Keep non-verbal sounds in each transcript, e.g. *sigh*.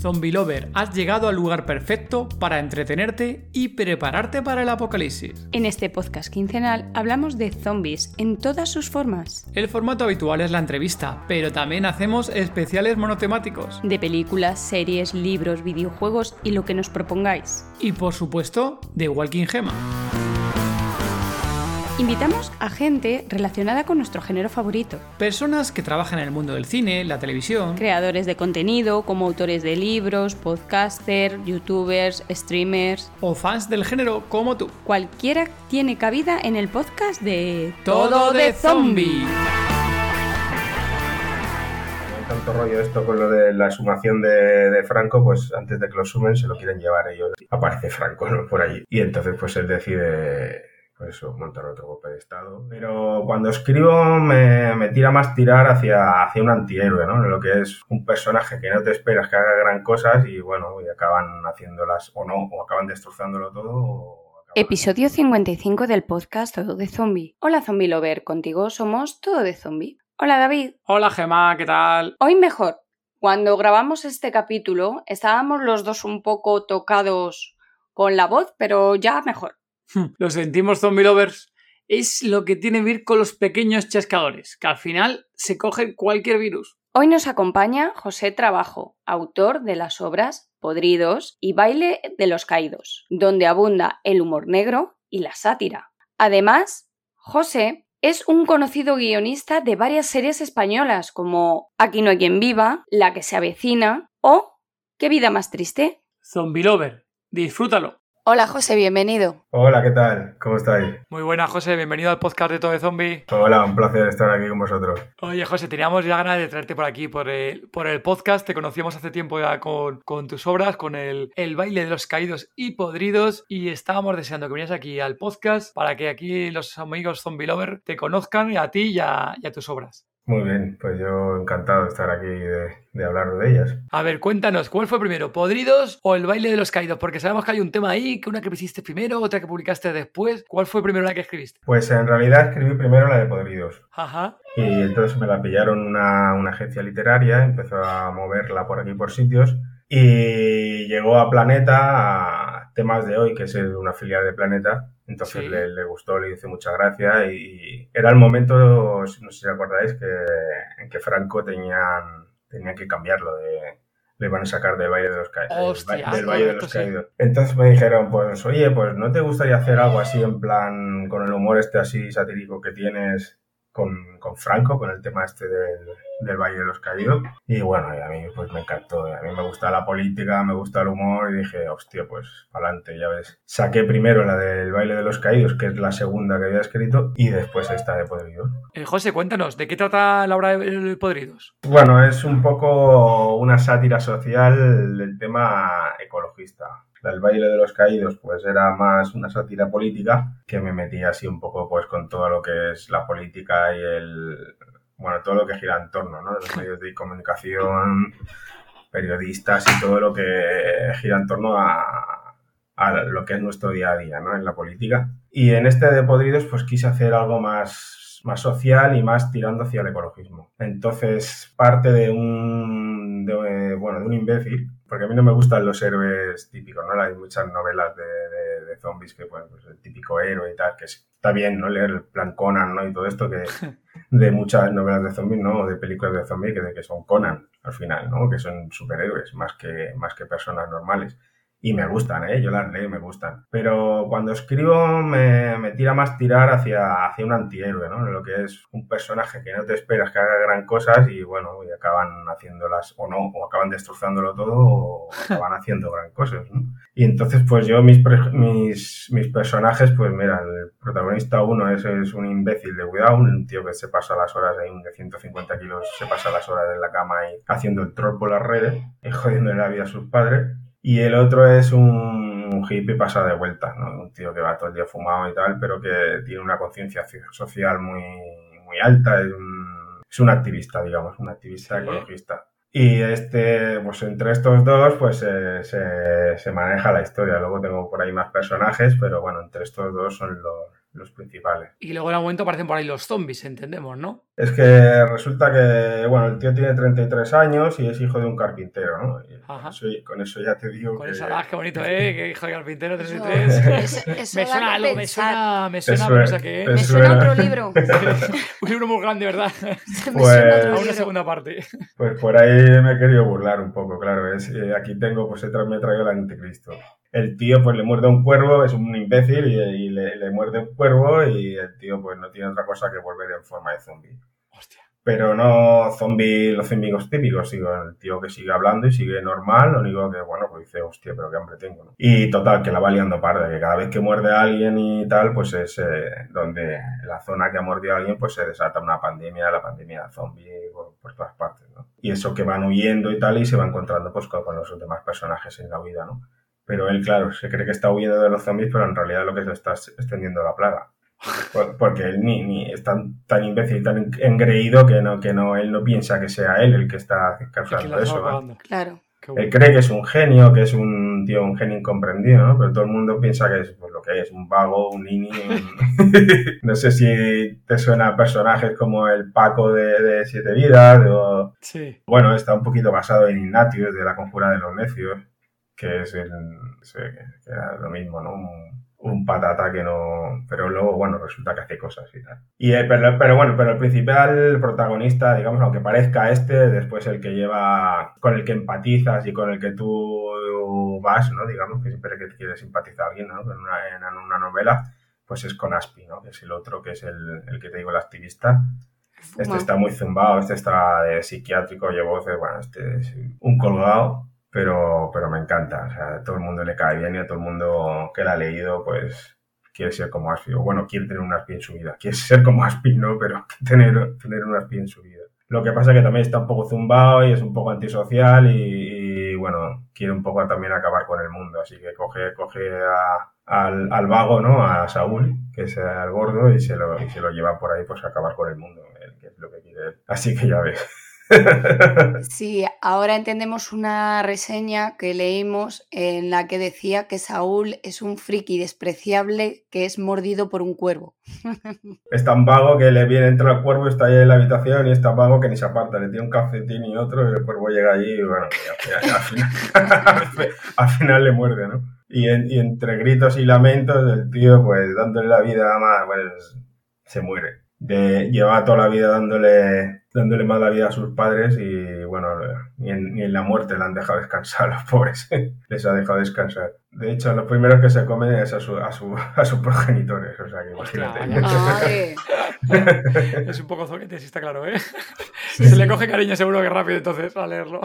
Zombie Lover, has llegado al lugar perfecto para entretenerte y prepararte para el apocalipsis. En este podcast quincenal hablamos de zombies en todas sus formas. El formato habitual es la entrevista, pero también hacemos especiales monotemáticos. De películas, series, libros, videojuegos y lo que nos propongáis. Y por supuesto, de Walking Gema. Invitamos a gente relacionada con nuestro género favorito. Personas que trabajan en el mundo del cine, la televisión. Creadores de contenido, como autores de libros, podcasters, youtubers, streamers. O fans del género como tú. Cualquiera tiene cabida en el podcast de Todo de Zombie. tanto rollo esto con lo de la sumación de, de, Franco, pues antes de que lo sumen se lo quieren llevar ellos. Aparece Franco ¿no? por allí. Y entonces pues él decide eso montar otro golpe de Estado. Pero cuando escribo me, me, tira más tirar hacia, hacia un antihéroe, ¿no? Lo que es un personaje que no te esperas que haga gran cosas y bueno, y acaban haciéndolas o no, o acaban destrozándolo todo. O acaban... Episodio 55 del podcast Todo de Zombie. Hola Zombie Lover, contigo somos Todo de Zombie. Hola David. Hola Gemma, ¿qué tal? Hoy mejor. Cuando grabamos este capítulo estábamos los dos un poco tocados con la voz, pero ya mejor. Lo sentimos, zombie lovers. Es lo que tiene que ver con los pequeños chascadores, que al final se cogen cualquier virus. Hoy nos acompaña José Trabajo, autor de las obras Podridos y Baile de los Caídos, donde abunda el humor negro y la sátira. Además, José es un conocido guionista de varias series españolas como Aquí no hay quien viva, La que se avecina o ¿Qué vida más triste? Zombie lover, disfrútalo. Hola José, bienvenido. Hola, ¿qué tal? ¿Cómo estáis? Muy buena José, bienvenido al podcast de Todo de Zombie. Hola, un placer estar aquí con vosotros. Oye José, teníamos ya ganas de traerte por aquí, por el, por el podcast, te conocíamos hace tiempo ya con, con tus obras, con el, el, baile de los caídos y podridos y estábamos deseando que vinieras aquí al podcast para que aquí los amigos Zombie Lover te conozcan a ti y a, y a tus obras. Muy bien, pues yo encantado de estar aquí de, de, hablar de ellas. A ver, cuéntanos, ¿cuál fue primero, Podridos o el baile de los caídos? Porque sabemos que hay un tema ahí, que una que hiciste primero, otra que publicaste después. ¿Cuál fue primero la que escribiste? Pues en realidad escribí primero la de Podridos. Ajá. Y entonces me la pillaron una, una agencia literaria, empezó a moverla por aquí por sitios y llegó a Planeta, a temas de hoy, que es una filial de Planeta. Entonces sí. le, le, gustó, le hice mucha gracia y era el momento, no sé si acordáis, que, en que Franco tenían, tenía que cambiarlo de... Le iban a sacar del Valle de los Caídos. Hostia, del Valle de los Caídos. Entonces me dijeron, pues, oye, pues ¿no te gustaría hacer algo así en plan, con el humor este así satírico que tienes con, con Franco, con el tema este del, del Valle de los Caídos. Y bueno, y a mí pues me encantó. A mí me gusta la política, me gusta el humor y dije, hostia, pues adelante, ya ves. Saqué primero la del Baile de los Caídos, que es la segunda que había escrito, y después esta de Podridos. Eh, José, cuéntanos, ¿de qué trata la obra de Podridos? Bueno, es un poco una sátira social del tema ecologista. El baile de los caídos pues era más una sátira política que me metía así un poco pues con todo lo que es la política y el bueno todo lo que gira en torno ¿no? los medios de comunicación periodistas y todo lo que gira en torno a, a lo que es nuestro día a día ¿no? en la política y en este de Podridos pues quise hacer algo más más social y más tirando hacia el ecologismo entonces parte de un de, bueno de un imbécil porque a mí no me gustan los héroes típicos, ¿no? Hay muchas novelas de, de, de zombies que, bueno, pues el típico héroe y tal, que está bien, ¿no? Leer el plan Conan, ¿no? Y todo esto que *laughs* de muchas novelas de zombies, ¿no? De películas de zombies que, que son Conan, al final, ¿no? Que son superhéroes, más que, más que personas normales. Y me gustan, ¿eh? Yo las leo y me gustan. Pero cuando escribo me, me, tira más tirar hacia, hacia un antihéroe, ¿no? Lo que es un personaje que no te esperas que haga gran cosas y, bueno, y acaban haciéndolas o no, o acaban destrozándolo todo o *laughs* acaban haciendo gran cosas, ¿no? Y entonces, pues yo, mis, mis, mis personajes, pues mira, el protagonista uno es, es un imbécil de cuidado, un tío que se pasa las horas ahí, un de 150 kilos, se pasa las horas en la cama y haciendo el troll por las redes y jodiendo la vida a sus padres. Y el otro es un, un hippie pasa de vuelta, ¿no? Un tío que va todo el día fumado y tal, pero que tiene una conciencia social muy, muy alta, es un, es un activista, digamos, un activista sí. ecologista. Y este, pues entre estos dos, pues eh, se, se, maneja la historia. Luego tengo por ahí más personajes, pero bueno, entre estos dos son los, los principales. Y luego en algún momento aparecen por ahí los zombies, entendemos, ¿no? Es que resulta que, bueno, el tío tiene 33 años y es hijo de un carpintero, ¿no? Y con, Ajá. eso, con eso ya te digo Con que... esa edad, qué bonito, ¿eh? *laughs* Que hijo de carpintero Eso- 33. eso- eso *laughs* me suena que algo, me suena, me suena, suena- pero no te Me suena. suena otro libro. *laughs* Un libro muy grande, ¿verdad? Me Pues- suena A una segunda parte. Pues por ahí me he querido burlar un poco, claro. Es, eh, aquí tengo, pues he tra- me he traído el anticristo. El tío pues le muerde un cuervo, es un imbécil y, y le, le muerde un cuervo y el tío pues no tiene otra cosa que volver en forma de zombie. Hostia. Pero no zombie, los zombies típicos, digo, el tío que sigue hablando y sigue normal, lo único que, bueno, pues dice, hostia, pero qué hambre tengo, ¿no? Y total, que la va liando parda, que cada vez que muerde a alguien y tal, pues es eh, donde la zona que ha mordido a alguien, pues se desata una pandemia, la pandemia zombie por, por todas partes, ¿no? Y eso que van huyendo y tal y se va encontrando pues con, con los demás personajes en la vida, ¿no? Pero él, claro, se cree que está huyendo de los zombies, pero en realidad lo que se está extendiendo la plaga. Por- Porque él ni, ni es tan, tan imbécil y tan engreído que no, que no, él no piensa que sea él el que está causando eso. Claro. Él cree que es un genio, que es un tío, un genio incomprendido, ¿no? Pero todo el mundo piensa que es pues, lo que es, un vago, un nini. un- *laughs* no sé si te suena a personajes como el Paco de, de Siete Vidas o... Sí. Bueno, está un poquito basado en Ignatius de la Conjura de los Necios, que es el, que era lo mismo, ¿no? Un, un patata que no... Pero luego, bueno, resulta que hace cosas y tal. Y, eh, pero, pero bueno, pero el principal protagonista, digamos, aunque parezca este, después el que lleva, con el que empatizas y con el que tú vas, ¿no? Digamos, que siempre que quieres simpatizar a alguien, ¿no? En una, en una novela, pues es con Aspi, ¿no? Que es el otro, que es el, el que te digo, el activista. Este está muy zumbado, este está de psiquiátrico, llevo voces, bueno, este es un colgado, pero, pero me encanta. O sea, a todo el mundo le cae bien y a todo el mundo que la ha leído, pues quiere ser como Aspi. O bueno, quiere tener un Aspi en su vida. Quiere *laughs* ser como Aspi, no, pero *laughs* tener, tener un Aspi en su vida. Lo que pasa es que también está un poco zumbado y es un poco antisocial y, y, bueno, quiere un poco también acabar con el mundo. Así que coge, coge a- al, al vago, ¿no? A Saúl, que es el gordo, y se lo, y se lo lleva por ahí pues a acabar con el mundo, que es lo que quiere él. Así que ya ves. *laughs* Sí, ahora entendemos una reseña que leímos en la que decía que Saúl es un friki despreciable que es mordido por un cuervo. *laughs* es tan vago que le viene, entra el cuervo, está ahí en la habitación y es tan vago que ni se aparta. Le tiene un calcetín y otro y el cuervo llega allí y bueno, al, final, *laughs* al final- al final le muerde, ¿no? Y, en- y entre gritos y lamentos el tío pues dándole la vida más, pues se muere. De, lleva toda la vida dándole, dándole más la vida a sus padres y bueno, ni en, ni en la muerte le han dejado descansar los pobres. *laughs* Les ha dejado descansar. De hecho, los primeros que se comen es a, su, a, su, a sus progenitores. O sea que imagínate. *laughs* *laughs* Es un poco zoquete, sí está claro, ¿eh? Se le coge cariño seguro que rápido entonces a leerlo.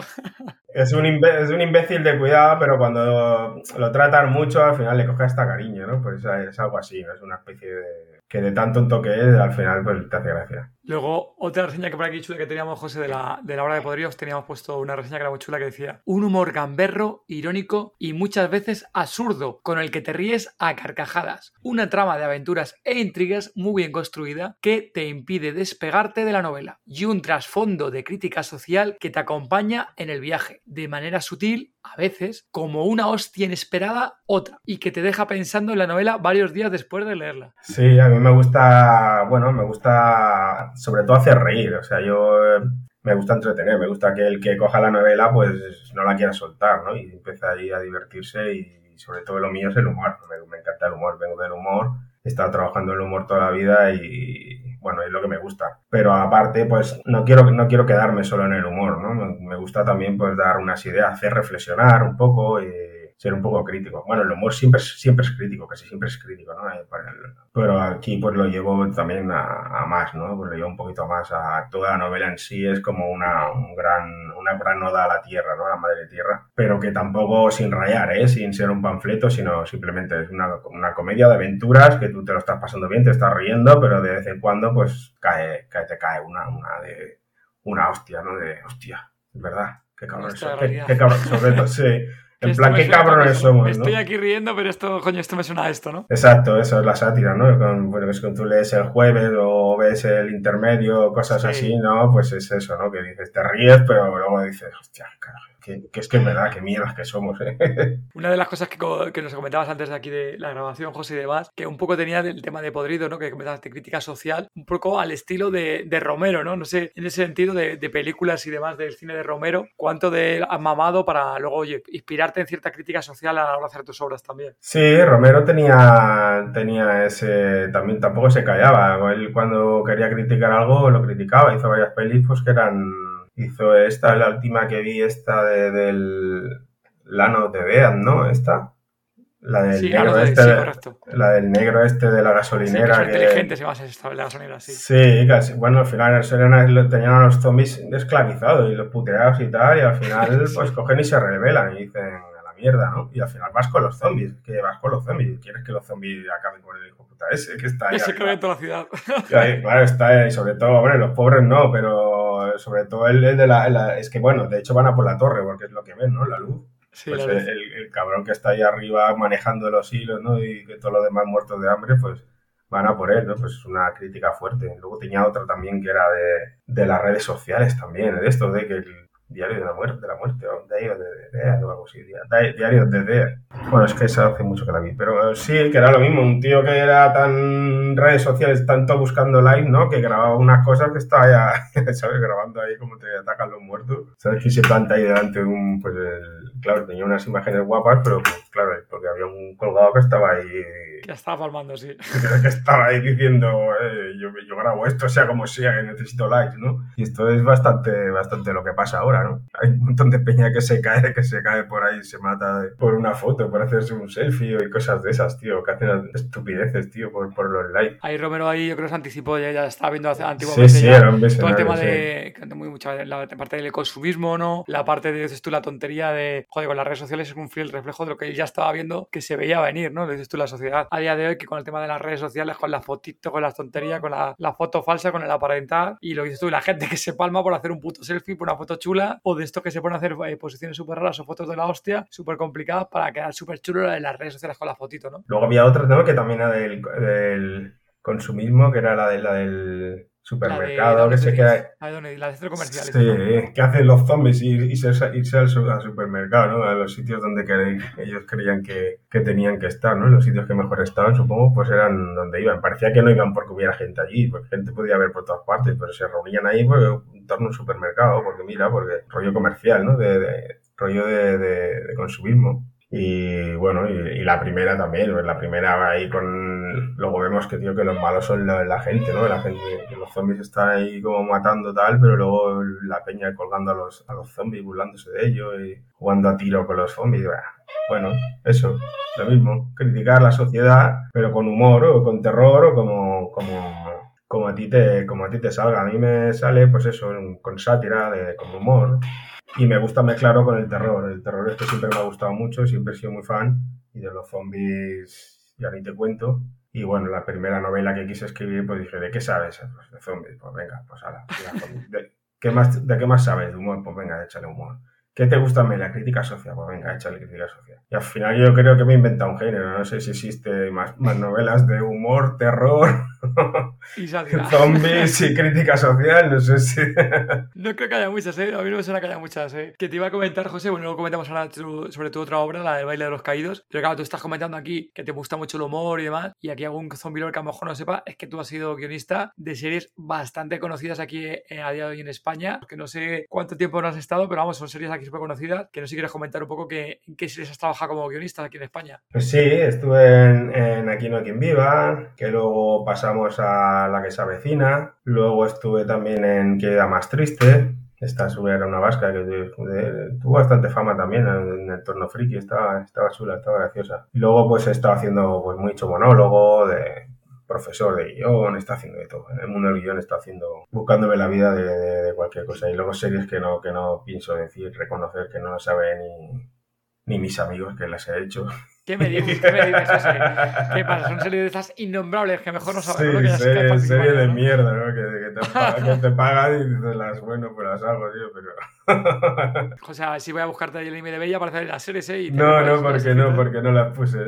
Es un, es un imbécil de cuidado, pero cuando lo tratan mucho, al final le coge hasta cariño, ¿no? Pues es algo así, ¿no? Es una especie de... que de tan tonto que es, al final pues te hace gracia. Luego, otra reseña que por aquí chula que teníamos, José, de la, de la hora de podríos, teníamos puesto una reseña que era muy chula que decía un humor gamberro, irónico y muchas veces absurdo, con el que te ríes a carcajadas. Una trama de aventuras e intrigas muy bien construida que te impide despegarte de la novela. Y un trasfondo de crítica social que te acompaña en el viaje, de manera sutil, a veces, como una hostia inesperada, otra, y que te deja pensando en la novela varios días después de leerla. Sí, a mí me gusta, bueno, me gusta sobre todo hacer reír, o sea, yo eh, me gusta entretener, me gusta que el que coja la novela pues no la quiera soltar, ¿no? Y empieza ahí a divertirse y sobre todo lo mío es el humor, me, encanta el humor, vengo del humor, he estado trabajando en el humor toda la vida y bueno, es lo que me gusta. Pero aparte, pues no quiero, no quiero quedarme solo en el humor, ¿no? Me, gusta también pues dar unas ideas, hacer reflexionar un poco y ser un poco crítico. Bueno, el humor siempre, siempre es crítico, casi siempre es crítico, ¿no? Eh, Pero aquí pues lo llevo también a, a más, ¿no? Pues lo llevo un poquito más a toda la novela en sí, es como una, un gran, una gran oda a la tierra, ¿no? A la madre tierra. Pero que tampoco sin rayar, ¿eh? Sin ser un panfleto, sino simplemente es una, una comedia de aventuras que tú te lo estás pasando bien, te estás riendo, pero de vez en cuando pues cae, cae te cae una, una de una hostia, ¿no? De hostia, es verdad. Qué de qué, qué cabrón- sobre todo, *laughs* sí. En Esto plan, qué cabrones somos, ¿no? Estoy aquí riendo, pero esto, coño, esto me suena a esto, ¿no? Exacto, eso es la sátira, ¿no? Con, bueno, es que tú lees el jueves o ves el intermedio, cosas Sí. así, ¿no? Pues es eso, ¿no? Que dices, te ríes, pero luego dices, hostia, carajo, que, es que es verdad, qué mierdas que somos. ¿eh? *laughs* Una de las cosas que, que, nos comentabas antes de aquí de la grabación, José y demás, que un poco tenía el tema de podrido, ¿no? Que comentabas de crítica social, un poco al estilo de, de Romero, ¿no? No sé, en ese sentido de, de, películas y demás del cine de Romero, cuánto de él has mamado para luego, oye, inspirarte en cierta crítica social a la hora de hacer tus obras también. Sí, Romero tenía, tenía ese, también tampoco se callaba. Él cuando quería criticar algo lo criticaba, hizo varias pelis pues que eran hizo esta, la última que vi, esta de, del Lano de Bean, ¿no? Esta. La del negro este. la del negro este de la gasolinera. Sí, que inteligente se va a la gasolinera, sí. Sí, casi. Bueno, al final tenían a los zombies esclavizados y los puteados y tal, y al final *laughs* pues cogen y se rebelan y dicen mierda, ¿no? Y al final vas con los zombies, que vas con los zombies. ¿Quieres que los zombies acaben con el hijo puta ese que está ahí? Ese que toda la ciudad. Claro, está ahí, sobre todo, hombre, los pobres no, pero sobre todo el, de la, Es que bueno, de hecho van a por la torre porque es lo que ven, ¿no? La luz. pues el, cabrón que está ahí arriba manejando los hilos, ¿no? Y que todos los demás muertos de hambre, pues van a por él, ¿no? Pues es una crítica fuerte. Luego tenía otra también que era de, de las redes sociales también, de esto, de que el, Diario de la muerte, de la muerte, o Diario de Dea, o algo así. Diario de Dea. Bueno, es que eso hace mucho que la vi. Pero sí, que era lo mismo. Un tío que era tan redes sociales, tanto buscando live, ¿no? Que grababa unas cosas que estaba ya, *laughs* ¿sabes? Grabando ahí como te atacan los muertos. ¿Sabes? Que se planta ahí delante de un, pues, el, claro, tenía unas imágenes guapas, pero pues, claro, porque había un colgado que estaba ahí ya estaba palmando, sí. *laughs* Que estaba ahí diciendo, eh, yo, yo, grabo esto, sea como sea, que necesito likes, ¿no? Y esto es bastante, bastante lo que pasa ahora, ¿no? Hay un montón de peña que se cae, que se cae por ahí, se mata por una foto, por hacerse un selfie y cosas de esas, tío, que hacen estupideces, tío, por, por los likes. Ahí Romero ahí yo creo que se anticipó, ya, ya estaba viendo antiguamente sí, sí, ya, todo el tema de, muy mucha, la parte del consumismo, ¿no? La parte de, dices tú, la tontería de, joder, con las redes sociales es un fiel reflejo de lo que él ya estaba viendo que se veía venir, ¿no? Dices tú, la sociedad a día de hoy que con el tema de las redes sociales, con las fotitos, con las tonterías, con la, foto falsa, con el aparentar y lo que dices tú, la gente que se palma por hacer un puto selfie, por una foto chula o de esto que se pone a hacer eh, posiciones súper raras o fotos de la hostia, súper complicadas para quedar súper chulo en las redes sociales con la fotito, ¿no? Luego había otra, ¿no? Que también era del, del consumismo, que era la, de, la del supermercado, que se queda... La de. Sí, que hacen los zombies y, irse, al, supermercado, ¿no? A los sitios donde ellos creían que, que, tenían que estar, ¿no? Los sitios que mejor estaban, supongo, pues eran donde iban. Parecía que no iban porque hubiera gente allí, porque gente podía haber por todas partes, pero se reunían ahí pues, en torno a un supermercado, porque mira, porque rollo comercial, ¿no? De, rollo de, de consumismo. Y bueno, y, la primera también, la primera ahí con... Luego vemos que, tío, que los malos son la, gente, ¿no? La gente, los zombies están ahí como matando tal, pero luego la peña colgando a los, a los zombies, burlándose de ellos y jugando a tiro con los zombies. Bueno, eso, lo mismo, criticar la sociedad, pero con humor o con terror o como, como, como, a, ti te, como a ti te salga. A mí me sale, pues eso, con sátira, de, con humor y me gusta mezclarlo con el terror. El terror es que siempre me ha gustado mucho, siempre he sido muy fan. Y de los zombies ya ni te cuento. Y bueno, la primera novela que quise escribir, pues dije, ¿de qué sabes? Pues de zombies. Pues venga, pues ala. *laughs* ¿De qué más, ¿De qué más sabes? De humor, pues venga, échale humor. ¿Qué te gusta a mí? La crítica social. Pues venga, échale crítica social. Y al final yo creo que me he inventado un género. No sé si existe más, más novelas de humor, terror, y *laughs* zombies y crítica social. No sé si... *laughs* no creo que haya muchas, ¿eh? A mí no me suena que haya muchas, ¿eh? Que te iba a comentar, José, bueno, luego comentamos ahora sobre tu otra obra, la del baile de los caídos. Pero claro, tú estás comentando aquí que te gusta mucho el humor y demás. Y aquí algún zombie que a lo mejor no sepa es que tú has sido guionista de series bastante conocidas aquí eh, a día de hoy en España. Que no sé cuánto tiempo no has estado, pero vamos, son series aquí súper conocidas. Que no sé si quieres comentar un poco que, en qué series has trabajado como guionista aquí en España. Pues sí, estuve en, en Aquí no hay quien viva, que luego pasamos a La que se avecina, luego estuve también en Queda más triste, esta era una vasca que tuvo bastante fama también en, el torno friki, estaba, estaba chula, estaba graciosa. Y luego pues he estado haciendo pues mucho monólogo, de profesor de guion, está haciendo de todo. En el mundo del guion está haciendo, buscándome la vida de, cualquier cosa. Y luego series que no, que no pienso decir, reconocer que no lo saben ni, ni mis amigos que las he hecho. ¿Qué me dices? ¿Qué me dices? ¿Qué pasa? Son series de esas innombrables que mejor no sabemos sí, lo que serie, serie de mierda, ¿no? Que, que, te pagan, que, te *laughs* pagan, y dices las, bueno, pues las hago, tío, pero... o sea, si voy a buscarte el anime de Bella para hacer las series, ¿eh? no, no, porque no, porque no las puse. *laughs*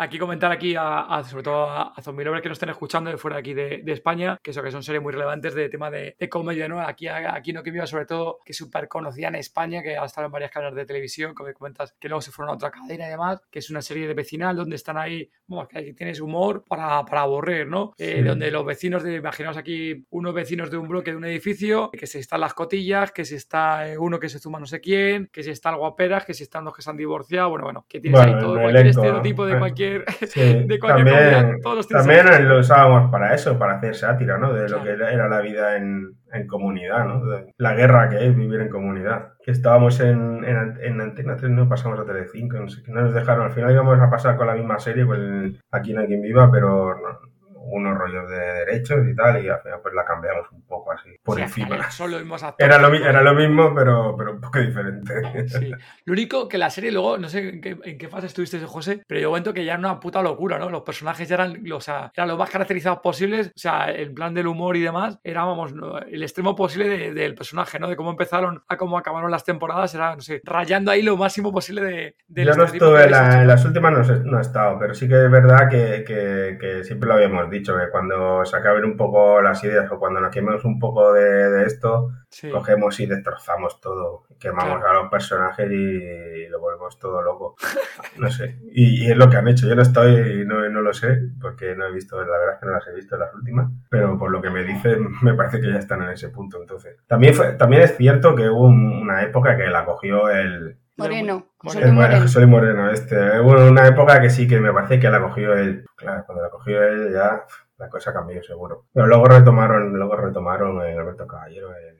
aquí comentar aquí a, sobre todo a, a zombie que nos estén escuchando de fuera de aquí de, España, que eso que son series muy relevantes de tema de, comedia, ¿no? Aquí, aquí no que viva sobre todo, que es súper conocida en España, que ha estado en varias canales de televisión, como comentas, que luego se fueron a otra cadena y demás, que es una serie de vecinal donde están ahí, bueno, que aquí tienes humor para, para aburrir, ¿no? Eh, donde los vecinos, de, imaginaos aquí unos vecinos de un bloque de un edificio, que se están las cotillas, que si está eh, uno que se suma no sé quién, que si está el guaperas, que si están los que se han divorciado, bueno, bueno, que tienes ahí todo, cualquier estereotipo de cualquier, *laughs* de cualquier también, todos los También lo usábamos para eso, para hacer sátira, ¿no? De lo que era la vida en, en comunidad, ¿no? la guerra que es vivir en comunidad. Que estábamos en, en, en Antena 3, no pasamos a Telecinco, no sé no nos dejaron. Al final íbamos a pasar con la misma serie, con Aquí no hay quien viva, pero no, unos rollos de derechos y tal, y al final pues la cambiamos un poco así, por encima. *laughs* Era lo, era lo mismo, pero, pero un poco diferente. Sí. Lo único que la serie luego, no sé en qué, en qué fase estuviste, José, pero yo cuento que ya era una puta locura, ¿no? Los personajes ya eran, o sea, eran los más caracterizados posibles, o sea, el plan del humor y demás, era, vamos, el extremo posible del personaje, ¿no? De cómo empezaron a cómo acabaron las temporadas, era, no sé, rayando ahí lo máximo posible de... de yo no estuve, en las últimas no, no, he estado, pero sí que es verdad que, que, que siempre lo habíamos dicho dicho, que cuando se acaben un poco las ideas o cuando nos quememos un poco de, esto, cogemos y destrozamos todo. Quemamos a los personajes y lo volvemos todo loco. *laughs* No sé. Y, es lo que han hecho. Yo no estoy, no, no lo sé, porque no he visto, la verdad es que no las he visto las últimas, pero por lo que me dicen, *laughs* me parece que ya están en ese punto. Entonces, también, fue, también es cierto que hubo una época que la cogió el, Moreno. Moreno. José Moreno, este. Hubo una época que sí que me parece que la cogió él. Claro, cuando la cogió él ya la cosa cambió seguro. Pero luego retomaron, luego retomaron el Alberto Caballero, el,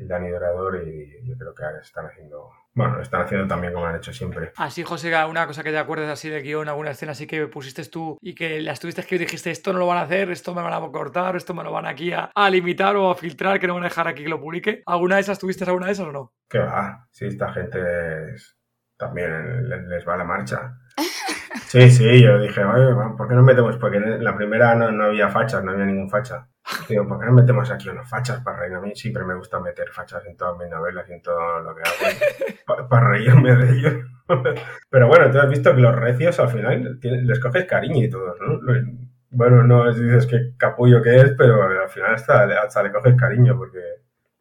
el Dani Dorador y yo creo que están haciendo bueno, están haciendo también como han hecho siempre. Así, José, una cosa que te acuerdes así de guion, alguna escena así que pusiste tú y que las tuviste que dijiste esto no lo van a hacer, esto me van a cortar, esto me lo van aquí a, limitar o a filtrar, que no van a dejar aquí que lo publique. ¿Alguna de esas tuviste alguna de esas o no? Que va, sí, esta gente también les va la marcha. *laughs* Sí, sí, yo dije, oye, ¿por qué no metemos? Porque en la primera no, no había fachas, no había ningún facha. ¿Por qué no metemos aquí unos fachas para reírme? A mí siempre me gusta meter fachas en todas mis novelas y en todo lo que hago, para, reírme de ellos. *laughs* Pero bueno, tú has visto que los recios al final les coges cariño y todo, ¿no? Bueno, no dices que capullo que es, pero al final hasta, hasta le coges cariño porque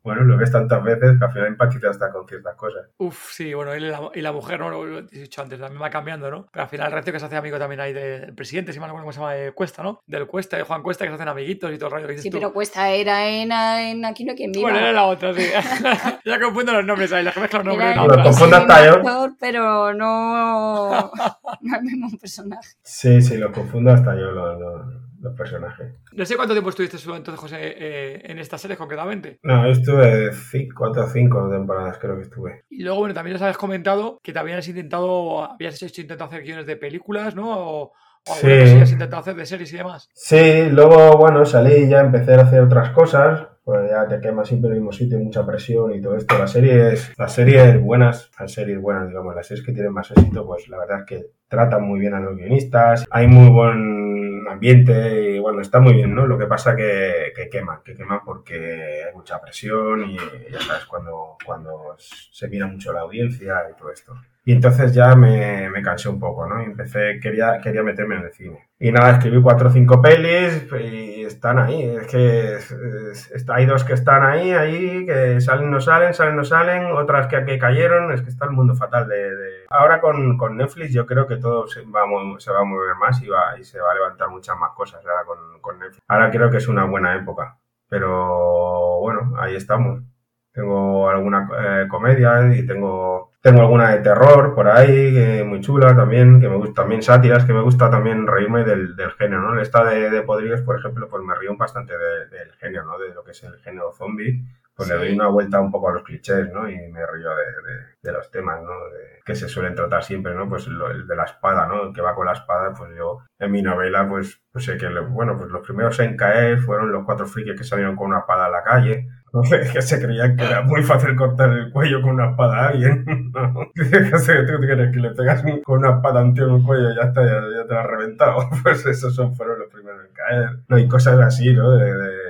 bueno, lo ves tantas veces que al final empatizas hasta con ciertas cosas. Uf, sí, bueno, y la, mujer, no lo he dicho antes, también va cambiando, ¿no? Pero al final el recio que se hace amigo también ahí del presidente, si me acuerdo cómo se llama, de Cuesta, ¿no? Del Cuesta, de Juan Cuesta, que se hacen amiguitos y todo el rollo que dices Sí, pero Cuesta era en, en, Aquí no quien viva. Bueno, era la otra, sí. *laughs* ya confundo los nombres ahí, la que mezcla los nombres. Lo confundo hasta yo. Pero no... *laughs* *laughs* no el mismo personaje. Sí, sí, lo confundo hasta yo, lo los personajes. No sé cuánto tiempo estuviste entonces, José, eh, en esta serie concretamente. No, yo estuve cuatro o cinco temporadas, creo que estuve. Y luego, bueno, también nos habías comentado que también has intentado, habías hecho, intentado hacer guiones de películas, ¿no? O, o sí. que has intentado hacer de series y demás. Sí, luego, bueno, salí y ya empecé a hacer otras cosas. Pues ya te quemas siempre en el mismo sitio, mucha presión y todo esto. Las series, las series buenas, las series buenas, digamos, las series que tienen más éxito, pues la verdad es que tratan muy bien a los guionistas. Hay muy buen ambiente y bueno, está muy bien, ¿no? Lo que pasa que, que quema, que quema porque hay mucha presión y ya sabes, cuando, cuando se mira mucho la audiencia y todo esto. Y entonces ya me, me, cansé un poco, ¿no? Y empecé, quería, quería meterme en el cine. Y nada, escribí cuatro o cinco pelis y están ahí. Es que hay dos que están ahí, ahí, que salen, no salen, salen, no salen, otras que, que cayeron. Es que está el mundo fatal de... Ahora con, con, Netflix yo creo que todo se va, se va a mover más y, va, y se va a levantar muchas más cosas ahora con, con Netflix. Ahora creo que es una buena época. Pero bueno, ahí estamos. Tengo alguna eh, comedia y tengo tengo alguna de terror por ahí, muy chula también, que me gusta, también sátiras, que me gusta también reírme del, del género, ¿no? Esta de, de Podridos, por ejemplo, pues me río bastante del género, ¿no? De lo que es el género zombie, pues le doy una vuelta un poco a los clichés, ¿no? Y me río de, de los temas, ¿no? que se suelen tratar siempre, ¿no? Pues el de la espada, ¿no? El que va con la espada, pues yo en mi novela, pues, pues sé que, bueno, pues los primeros en caer fueron los cuatro frikis que salieron con una espada a la calle, *laughs* que se creían que era muy fácil cortar el cuello con una espada a alguien. *laughs* ¿no? *laughs* ¿Tú quieres que le pegas con una espada un en el cuello y ya está, ya, te lo has reventado? Pues esos son, fueron los primeros en caer. No, hay cosas así, ¿no? De,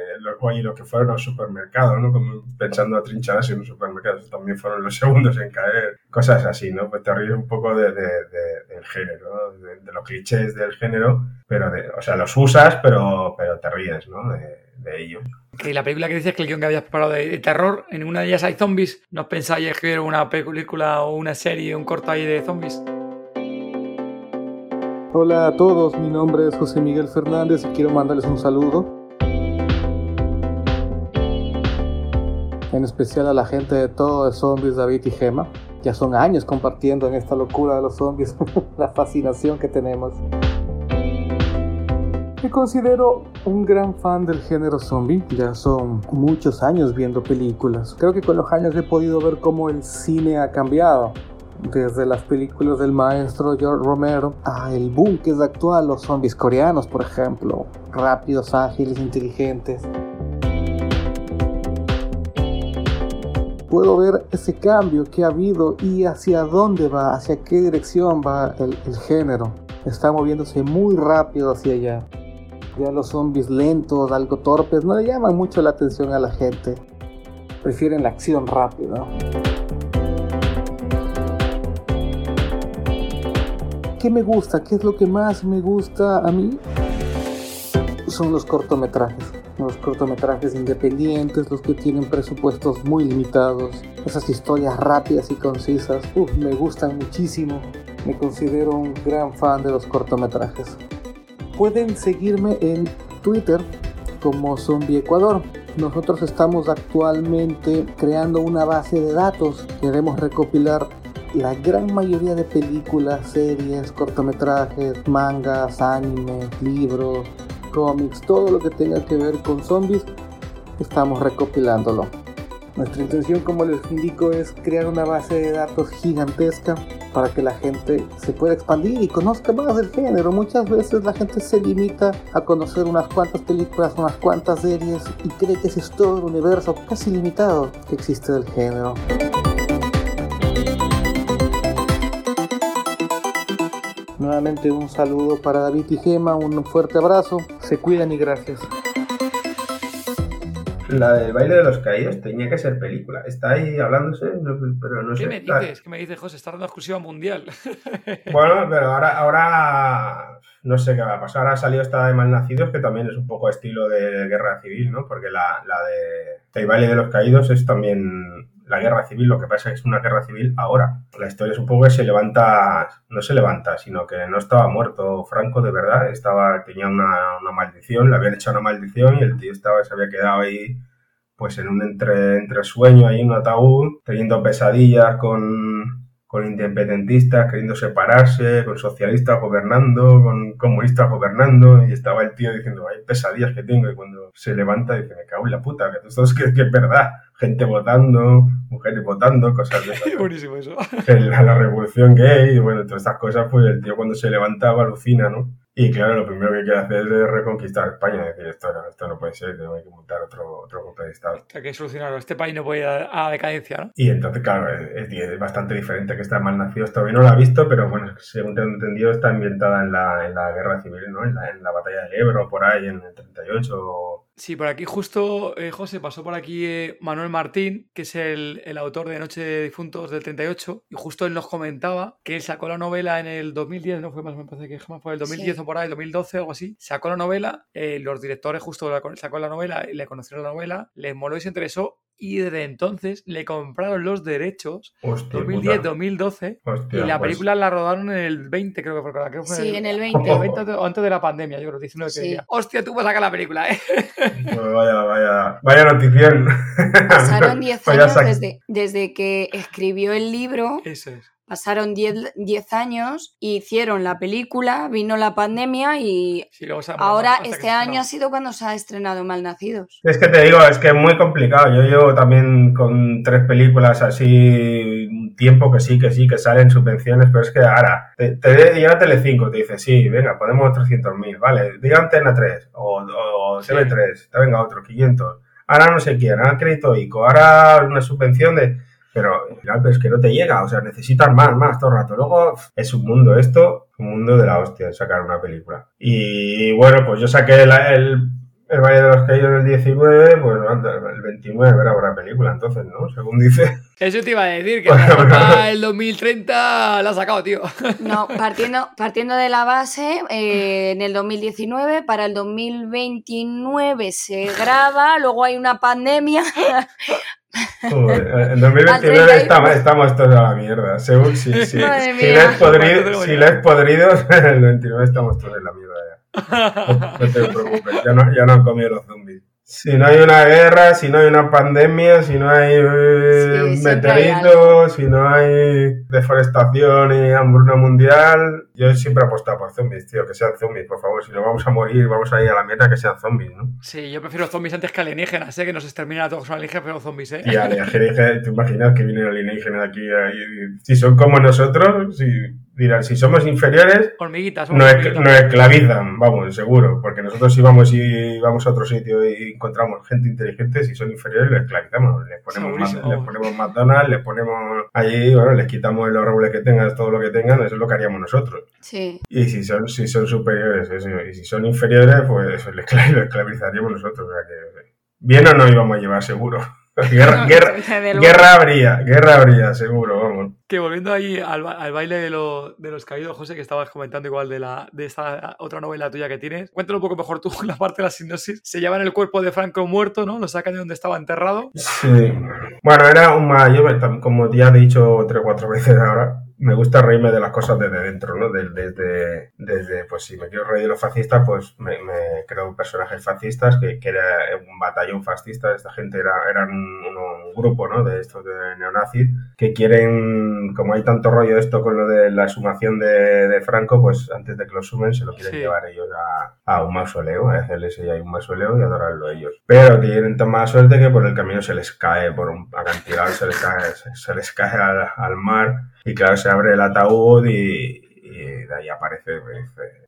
y lo que fueron los supermercados, ¿no? Como pensando a trincharse en un supermercado, también fueron los segundos en caer, cosas así, ¿no? Pues te ríes un poco de, del género, de, los clichés del género, pero, de, o sea, los usas, pero, pero te ríes, ¿no? De, ello. Que la película que dices que el guion que habías preparado de, terror, en una de ellas hay zombies, ¿no pensáis escribir una película o una serie, un corto ahí de zombies? Hola a todos, mi nombre es José Miguel Fernández y quiero mandarles un saludo. En especial a la gente de todo de Zombies, David y Gema. Ya son años compartiendo en esta locura de los zombies, *laughs* la fascinación que tenemos. Me considero un gran fan del género zombie. Ya son muchos años viendo películas. Creo que con los años he podido ver cómo el cine ha cambiado desde las películas del maestro George Romero a el boom que es actual, los zombies coreanos, por ejemplo, rápidos, ágiles, inteligentes. Puedo ver ese cambio que ha habido y hacia dónde va, hacia qué dirección va el, el género. Está moviéndose muy rápido hacia allá. Ya los zombies lentos, algo torpes, no le llaman mucho la atención a la gente. Prefieren la acción rápida. ¿Qué me gusta? ¿Qué es lo que más me gusta a mí? Son los cortometrajes. Los cortometrajes independientes, los que tienen presupuestos muy limitados, esas historias rápidas y concisas, me gustan muchísimo. Me considero un gran fan de los cortometrajes. Pueden seguirme en Twitter como Zombie Ecuador. Nosotros estamos actualmente creando una base de datos. Queremos recopilar la gran mayoría de películas, series, cortometrajes, mangas, anime, libros, cómics, todo lo que tenga que ver con zombies, estamos recopilándolo. Nuestra intención, como les indico, es crear una base de datos gigantesca para que la gente se pueda expandir y conozca más del género. Muchas veces la gente se limita a conocer unas cuantas películas, unas cuantas series y cree que ese es todo el universo casi limitado que existe del género. Nuevamente un saludo para David y Gema, un fuerte abrazo, se cuidan y gracias. La del baile de los caídos tenía que ser película. Está ahí hablándose, pero no ¿Qué sé. me dices? ¿Qué me dices, José? Está dando exclusiva mundial. *laughs* bueno, pero ahora, ahora no sé qué va a pasar. Ahora ha salido esta de Malnacidos, que también es un poco estilo de guerra civil, ¿no? Porque la, la de El baile de los caídos es también la guerra civil, lo que pasa es una guerra civil ahora. La historia es un poco que se levanta, no se levanta, sino que no estaba muerto Franco de verdad, estaba, tenía una, maldición, le habían hecho una maldición y el tío estaba, se había quedado ahí pues en un entre, entre sueño, ahí en un ataúd, teniendo pesadillas con, con independentistas queriendo separarse, con socialistas gobernando, con comunistas gobernando, y estaba el tío diciendo, hay pesadillas que tengo, y cuando se levanta dice, me cago en la puta, que tú sabes que es verdad gente votando, mujeres votando, cosas de *laughs* esas. Buenísimo eso. La, la, revolución gay, y bueno, todas estas cosas, pues el tío cuando se levantaba alucina, ¿no? Y claro, lo primero que quiere hacer es reconquistar España, decir, esto no, esto no puede ser, hay que montar otro, otro golpe de Estado. Hay que solucionarlo, este país no puede ir a, decadencia, ¿no? Y entonces, claro, es, bastante diferente que está mal nacido, todavía no lo ha visto, pero bueno, según tengo entendido, está ambientada en la, en la guerra civil, ¿no? En la, en la batalla del Ebro, por ahí, en el 38 Sí, por aquí justo, eh, José, pasó por aquí eh, Manuel Martín, que es el, autor de Noche de Difuntos del 38, y justo él nos comentaba que él sacó la novela en el 2010, no fue más, me parece que jamás fue el 2010 o por ahí, 2012 o algo así, sacó la novela, eh, los directores justo sacó la novela, le conocieron la novela, les moló y se interesó, y desde entonces le compraron los derechos 2010-2012 y la pues. película la rodaron en el 20 creo que fue, creo que fue sí, en el 20, antes de la pandemia yo creo 19 sí. que hostia tú vas a sacar la película ¿eh? *laughs* Pues vaya vaya vaya notición. Pasaron *laughs* 10 años desde, desde que escribió el libro eso es Pasaron 10 años, hicieron la película, vino la pandemia y ahora este año ha sido cuando se ha estrenado Malnacidos. Es que te digo, es que es muy complicado. Yo llevo también con tres películas así un tiempo que sí, que sí, que salen subvenciones, pero es que ahora te, te llega Telecinco, te dice, sí, venga, ponemos 300.000, vale, diga Antena 3 o, o TV3, te venga otro, 500. Ahora no sé quién, ahora crédito ICO, ahora una subvención de pero al final es que no te llega, o sea, necesitas más, más todo el rato. Luego es un mundo esto, un mundo de la hostia, sacar una película. Y bueno, pues yo saqué el, El Valle de los Caídos en el 19, pues el 29 era buena película, entonces, ¿no? Según dice. Eso te iba a decir, que para el 2030 la ha sacado, tío. No, partiendo, partiendo de la base, eh, en el 2019, para el 2029 se graba, luego hay una pandemia. En 2029 estamos, estamos, todos a la mierda. Según si, si, *laughs* si, la es podrido, si la es *laughs* podrido, en el 29 estamos todos en la mierda ya. No, te preocupes, ya no, ya no han comido los zombies. Si no hay una guerra, si no hay una pandemia, si no hay eh, meteoritos, si no hay deforestación y hambruna mundial, yo siempre he apostado por zombies, tío, que sean zombies, por favor. Si no vamos a morir, vamos a ir a la meta, que sean zombies, ¿no? Sí, yo prefiero zombies antes que alienígenas, ¿eh? Que nos exterminan a todos los alienígenas, pero zombies, ¿eh? Y alienígenas, ¿te imaginas que vienen alienígenas aquí? si son como nosotros, si dirán, si somos inferiores, hormiguitas, nos, esclavizan, vamos, seguro, porque nosotros si vamos y vamos a otro sitio y encontramos gente inteligente, si son inferiores, los esclavizamos, les ponemos, más, les ponemos McDonald's, les ponemos allí, bueno, les quitamos los árboles que tengan, todo lo que tengan, eso es lo que haríamos nosotros. Sí. Y si son, si son superiores, eso, y si son inferiores, pues les, esclavizaríamos nosotros, o sea que bien o no íbamos a llevar seguro. *laughs* Guerra, guerra, habría, guerra habría, seguro, vamos. Que volviendo ahí al, baile de, de, los caídos, José, que estabas comentando igual de, la, de esta otra novela tuya que tienes, cuéntalo un poco mejor tú, *laughs* la parte de la sinopsis. Se llevan el cuerpo de Franco muerto, ¿no? Lo sacan de donde estaba enterrado. Sí. Bueno, era un mayor, como ya he dicho tres o cuatro veces ahora, me gusta reírme de las cosas desde dentro, ¿no? Desde, desde, pues si me quiero reír de los fascistas, pues me, creo personajes fascistas, que, que, era un batallón fascista, esta gente era, eran un, grupo, ¿no? De estos de neonazis, que quieren, como hay tanto rollo esto con lo de la sumación de, Franco, pues antes de que lo sumen se lo quieren llevar ellos a, un mausoleo, a hacerles ahí un mausoleo y adorarlo ellos. Pero tienen tan mala suerte que por el camino se les cae, por un acantilado se les cae, se, les cae al, al mar y claro, se abre el ataúd y, de ahí aparece,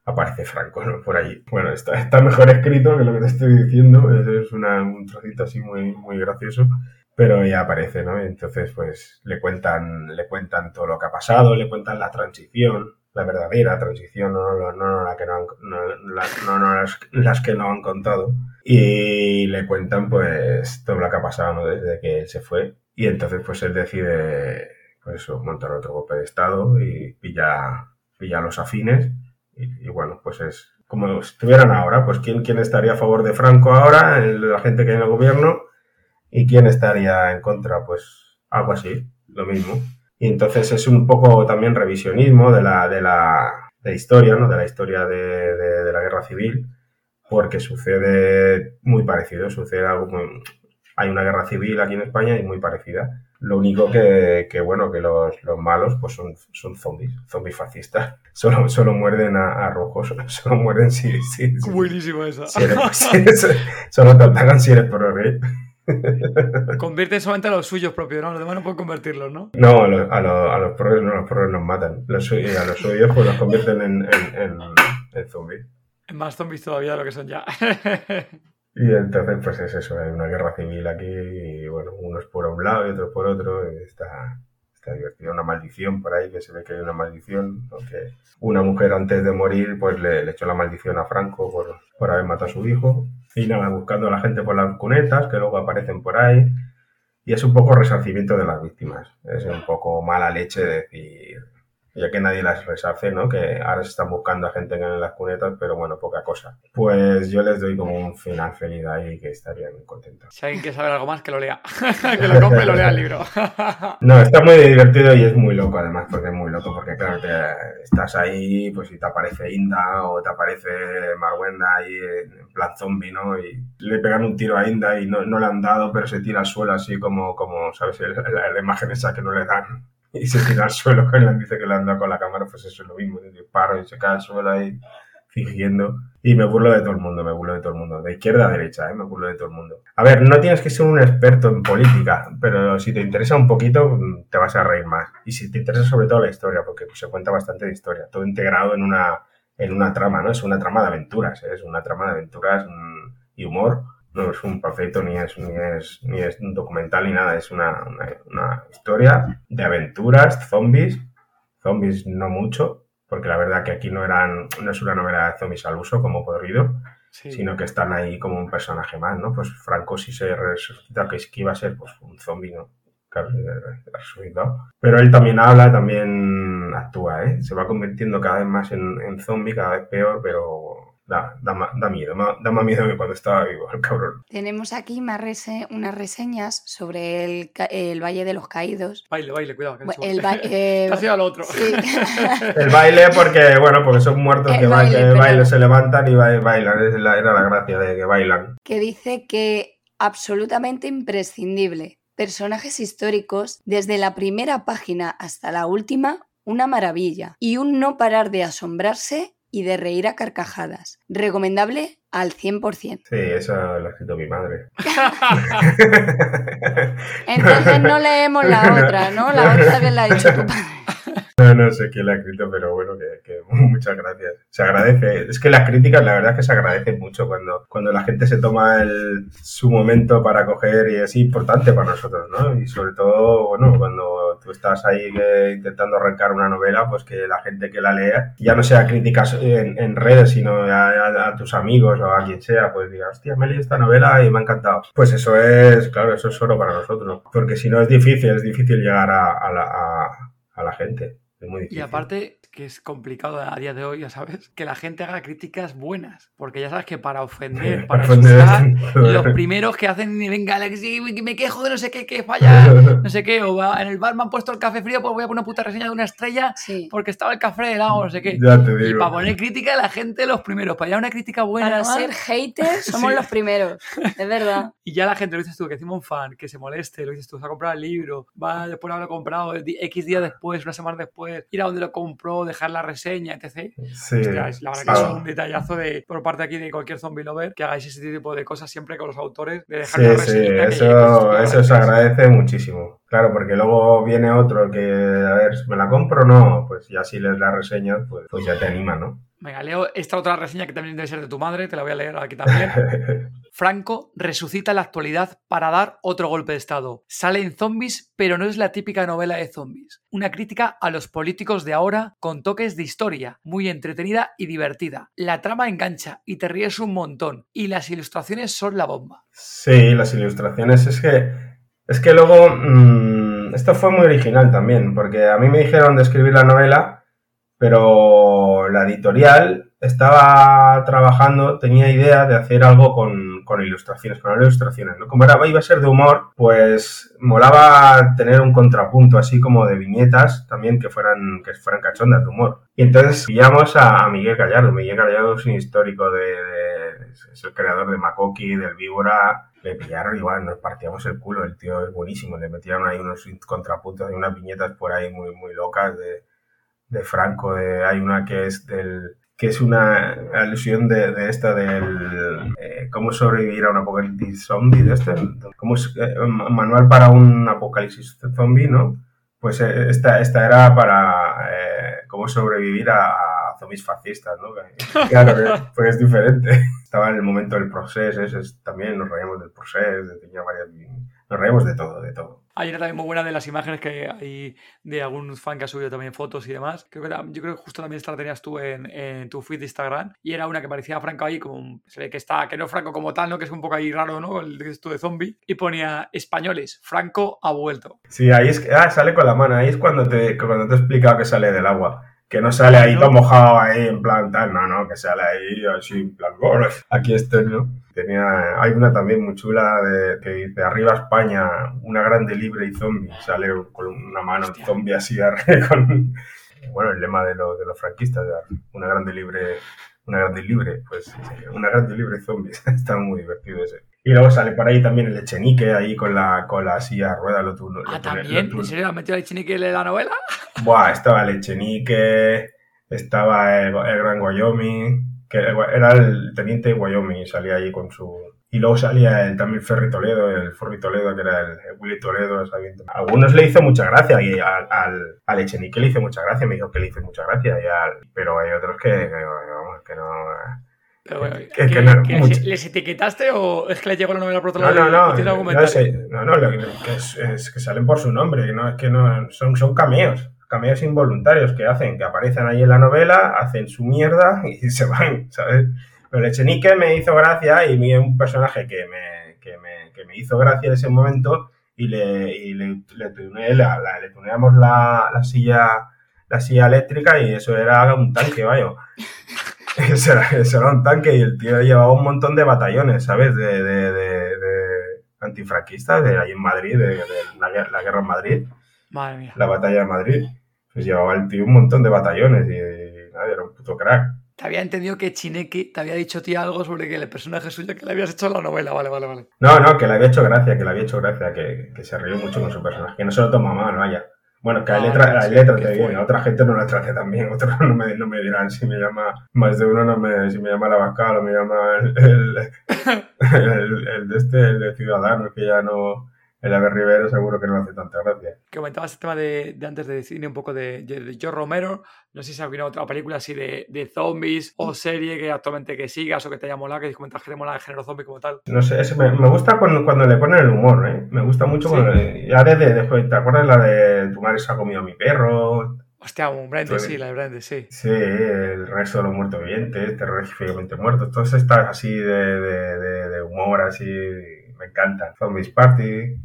aparece Franco por allí. Bueno, está, está mejor escrito que lo que te estoy diciendo, es, un trocito así muy, muy gracioso, pero ya aparece, ¿no? Entonces, pues le cuentan, le cuentan todo lo que ha pasado, le cuentan la transición, la verdadera transición, no, no, la que no, han, no, las, las, que no han contado. Y le cuentan pues todo lo que ha pasado ¿no? desde que él se fue. Y entonces pues él decide pues eso, montar otro golpe de Estado y pilla, pilla los afines. Y, bueno, pues es como estuvieran ahora, pues ¿quién, quién estaría a favor de Franco ahora, la gente que hay en el gobierno, y quién estaría en contra, pues algo así, lo mismo. Y entonces es un poco también revisionismo de la, de la de historia, ¿no? De la historia de, de, la guerra civil, porque sucede muy parecido, sucede algo muy, hay una guerra civil aquí en España y muy parecida. Lo único que, bueno, que los, malos pues son, son zombies, zombies fascistas. *laughs* Solo, solo muerden a, rojos, *laughs* solo muerden si... si, Buenísimo eso. *laughs* solo te atacan si eres pro rey. Convierten solamente a los suyos propios, ¿no? Los demás no pueden convertirlos, ¿no? No, a los, a los, a los pros no, los pros nos matan. Los, a los suyos pues los convierten en, en, en, zombies. Más zombies todavía de lo que son ya. Y entonces, pues es eso, hay una guerra civil aquí y bueno, unos por un lado y otros por otro, está, está divertido. Una maldición por ahí, que se ve que hay una maldición, porque una mujer antes de morir, pues le, echó la maldición a Franco por, por haber matado a su hijo. Y nada, buscando a la gente por las cunetas, que luego aparecen por ahí. Y es un poco resarcimiento de las víctimas. Es un poco mala leche decir, ya que nadie las resarce, ¿no? Que ahora se están buscando a gente en las cunetas, pero bueno, poca cosa. Pues yo les doy como un final feliz ahí que estarían contentos. Si alguien quiere saber algo más, que lo lea. *laughs* que lo compre y lo lea el libro. *laughs* no, está muy divertido y es muy loco además, porque es muy loco, porque claro, te, estás ahí, pues si te aparece Inda o te aparece Marwenda ahí en plan zombie, ¿no? Y le pegan un tiro a Inda y no, no le han dado, pero se tira al suelo así como, como ¿sabes? La, la imagen esa que no le dan *laughs* y se tira al suelo con la dice que le anda con la cámara, pues eso es lo mismo, paro y se cae al suelo ahí fingiendo. Y me burlo de todo el mundo, me burlo de todo el mundo, de izquierda a derecha, ¿eh? me burlo de todo el mundo. A ver, no tienes que ser un experto en política, pero si te interesa un poquito, te vas a reír más. Y si te interesa sobre todo la historia, porque pues, se cuenta bastante de historia, todo integrado en una, en una trama, ¿no? Es una trama de aventuras, ¿eh? es una trama de aventuras mm, y humor no es un papelito ni es, ni es, ni es un documental ni nada, es una, una, historia de aventuras, zombies, zombies no mucho, porque la verdad que aquí no eran, no es una novela de zombies al uso como podrido, sino que están ahí como un personaje más, ¿no? Pues Franco si se resucita, que, que iba a ser pues un zombie, ¿no? resucitado. Pero él también habla, también actúa, ¿eh? Se va convirtiendo cada vez más en, en zombie, cada vez peor, pero Da, da, miedo, da, más miedo que cuando estaba vivo el cabrón. Tenemos aquí más unas reseñas sobre el, el, Valle de los Caídos. Baile, baile, cuidado. Que el *laughs* eh, al otro. *laughs* el baile porque, bueno, porque son muertos que, baile, se levantan y bailan. Era la gracia de que bailan. Que dice que absolutamente imprescindible. Personajes históricos, desde la primera página hasta la última, una maravilla. Y un no parar de asombrarse y de reír a carcajadas. Recomendable al 100%. Sí, eso lo ha escrito mi madre. *laughs* Entonces no leemos la *laughs* otra, ¿no? La otra que la ha dicho tu padre. No, no sé quién la ha escrito, pero bueno, que, *laughs* muchas gracias. Se agradece. Es que las críticas, la verdad es que se agradecen mucho cuando, cuando la gente se toma el, su momento para coger y es importante para nosotros, ¿no? Y sobre todo, bueno, cuando tú estás ahí intentando arrancar una novela, pues que la gente que la lea ya no sea críticas en, redes, sino a, tus amigos o a quien sea, pues diga, hostia, me he leído esta novela y me ha encantado. Pues eso es, claro, eso es solo para nosotros, porque si no es difícil, es difícil llegar a, la, a la gente. Y aparte, que es complicado a día de hoy, ya sabes, que la gente haga críticas buenas. Porque ya sabes que para ofender, *laughs* para asustar, los primeros que hacen, venga, me quejo de no sé qué, que falla, no sé qué, o en el bar me han puesto el café frío, pues voy a poner una puta reseña de una estrella porque estaba el café helado, no sé qué. Y para poner crítica, la gente, los primeros. Para allá una crítica buena. Para ser haters, *laughs* somos los primeros. Es verdad. *laughs* Y ya la gente, lo dices tú, que encima un fan, que se moleste, lo dices tú, se ha comprado el libro, va después de haberlo comprado, X días después, una semana después, ir a donde lo compró, dejar la reseña, etc. Sí. la verdad que es un detallazo de, por parte aquí de cualquier zombie lover que hagáis ese tipo de cosas siempre con los autores, de dejar la reseña. Sí, eso, eso se agradece muchísimo. Claro, porque luego viene otro que, a ver, ¿me la compro o no? Pues ya si lees la reseña, pues, pues ya te anima, ¿no? Venga, leo esta otra reseña que también debe ser de tu madre, te la voy a leer aquí también. *laughs* Franco resucita la actualidad para dar otro golpe de Estado. Sale en zombies, pero no es la típica novela de zombies. Una crítica a los políticos de ahora con toques de historia, muy entretenida y divertida. La trama engancha y te ríes un montón. Y las ilustraciones son la bomba. Sí, las ilustraciones es que. Es que luego. Mm, esto fue muy original también, porque a mí me dijeron de escribir la novela pero la editorial estaba trabajando, tenía idea de hacer algo con, con ilustraciones, con ilustraciones, ¿no? Como iba a ser de humor, pues molaba tener un contrapunto así como de viñetas también que fueran, que fueran cachondas de humor. Y entonces pillamos a, Miguel Gallardo. Miguel Gallardo es un histórico de, es el creador de Makoki, del Víbora, le pillaron igual, nos partíamos el culo, el tío es buenísimo, le metieron ahí unos contrapuntos y unas viñetas por ahí muy, muy locas de, de Franco, de, hay una que es del que es una alusión de, de esta del eh, cómo sobrevivir a un apocalipsis zombie, de este, como eh, manual para un apocalipsis zombie, ¿no? Pues eh, esta, esta era para cómo sobrevivir a, zombies fascistas, ¿no? *laughs* Claro, pues es diferente. Estaba en el momento del proceso, es, también nos reíamos del proceso, tenía varias, nos reímos de todo, de todo. Hay una también muy buena de las imágenes que hay de algún fan que ha subido también fotos y demás. Creo que, yo creo que justo también esta la tenías tú en, tu feed de Instagram. Y era una que parecía Franco ahí, como se ve que está, que no Franco como tal, ¿no? Que es un poco ahí raro, ¿no? El esto de zombie. Y ponía españoles, Franco ha vuelto. Sí, ahí es que ah, sale con la mano. Ahí es cuando te, cuando te he explicado que sale del agua que no sale ahí todo mojado ahí en plan tal, no, no, que sale ahí así en plan, aquí estoy, ¿no? Tenía, hay una también muy chula de, que dice arriba España, una grande libre y zombie, sale con una mano zombie así *laughs* con, bueno, el lema de, de los franquistas, una grande libre, una grande libre, pues una grande libre zombie, *laughs* está muy divertido ese. Y luego sale por ahí también el Echenique, ahí con la, con la silla rueda. Lo, tú, ah, ¿también? ¿En serio ha metido el Echenique en la novela? *laughs* Buah, estaba el Echenique, estaba el, Gran Wyoming, que era el teniente Wyoming y salía ahí con su... Y luego salía el, también Ferry Toledo, el Ferry Toledo, que era el, Willy Toledo. A algunos le hizo mucha gracia y al, al, al, Echenique le hizo mucha gracia, me dijo que le hizo mucha gracia, y pero hay otros que, que, que no ¿Les etiquetaste o es que les llegó la novela por otro lado? No, no, no. No, no, no, que es, que salen por su nombre, que no, es que no, son, son cameos, cameos involuntarios que hacen, que aparecen ahí en la novela, hacen su mierda *laughs* y se van, ¿sabes? Pero el Echenique me hizo gracia y vi un personaje que me, que me, que me hizo gracia en ese momento y le, y le, le, tuneé la, la- le tuneamos la, la silla la silla eléctrica y eso era un tanque, vaya. *laughs* Eso era, eso era un tanque y el tío llevaba un montón de batallones, ¿sabes? De, de, de, de antifranquistas de ahí en Madrid, de, la, la guerra en Madrid, Madre mía. la batalla de Madrid. Pues llevaba el tío un montón de batallones y, y nada, era un puto crack. Te había entendido que Chineki te había dicho ti algo sobre que el personaje suyo que le habías hecho en la novela. Vale, vale, vale. No, no, que le había hecho gracia, que le había hecho gracia, que, que se rió mucho con su personaje, que no se lo toma mal, vaya. Bueno, que a Ah, él le, tra- a él sí, le traté que bien, fue. a otra gente no la traté tan bien, *laughs* otros no me, no me dirán si me llama, más de uno no me, si me llama la Bascal o me llama el, el, *laughs* el, el de este, el de Ciudadanos, que ya no, el Ave Rivero seguro que no le hace tanta gracia. Que comentabas el tema de, de antes de cine un poco de, de, de George Romero. No sé si has visto otra película así de, de zombies o serie que actualmente que sigas o que te haya molado, que comentas que te mola el género zombie como tal. No sé, ese me, me gusta cuando, cuando le ponen el humor, ¿eh? Me gusta mucho Sí. cuando, le- ya desde, de, ¿te acuerdas la de tu madre se ha comido a mi perro? Hostia, un Brandy, Pues- sí, la de Brandy, sí. Sí, el resto de los muertos vivientes, terroríficamente muertos, todas estas así de, de, de, de humor, así, me encantan. Zombies Party.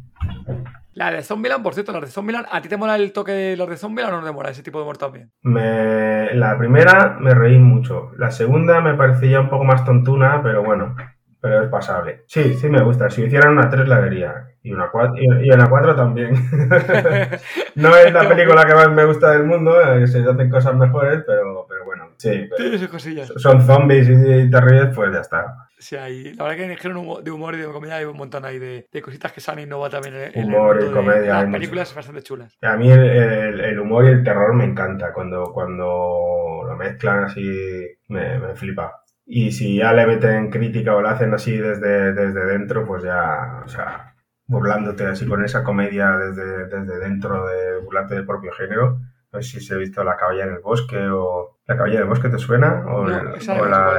La de Zombieland, por cierto, la de Zombieland, ¿a ti te mola el toque de los de Zombieland o no te mola ese tipo de humor también? Me, la primera me reí mucho. La segunda me parecía un poco más tontuna, pero bueno, pero es pasable. Sí, sí me gusta. Si hicieran una 3 la vería. Y una 4, y, y una 4 también. *laughs* no es la *laughs* película que más me gusta del mundo, eh, se hacen cosas mejores, pero, pero sí. Tiene sus cosillas. son zombies y te ríes, pues ya está. Sí, ahí, la verdad que en el género de humor y de comedia hay un montón ahí de, de cositas que se han innovado también en, en Humor y el de comedia, las hay películas bastante chulas. A mí el, el- el humor y el terror me encanta. Cuando, cuando lo mezclan así, me, me flipa. Y si ya le meten crítica o lo hacen así desde, desde dentro, pues ya, o sea, burlándote así con esa comedia desde, desde dentro de burlarte del propio género. No sé si se ha visto La caballa en el bosque o... ¿La caballa del bosque te suena? O, No, el- la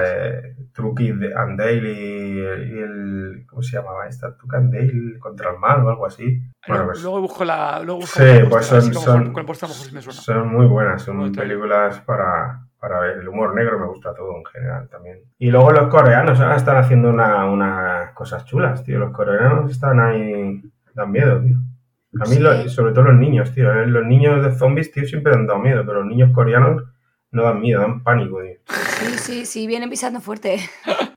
de and Dale y, el- y el... ¿Cómo se llamaba esta? Trucky and Dale contra el mal o algo así. Bueno, luego, pues- luego busco la. Luego busco Sí, el pues son- son- con me suena. Son muy buenas, son Muy películas para, para ver. El humor negro me gusta todo en general también. Y luego los coreanos ahora están haciendo una, unas cosas chulas, tío. Los coreanos están ahí, dan miedo, tío. A mí, Sí. lo- sobre todo los niños, tío. ¿eh? Los niños de zombies, tío, siempre han dado miedo, pero los niños coreanos no dan miedo, dan pánico, tío. Sí, sí, sí, vienen pisando fuerte.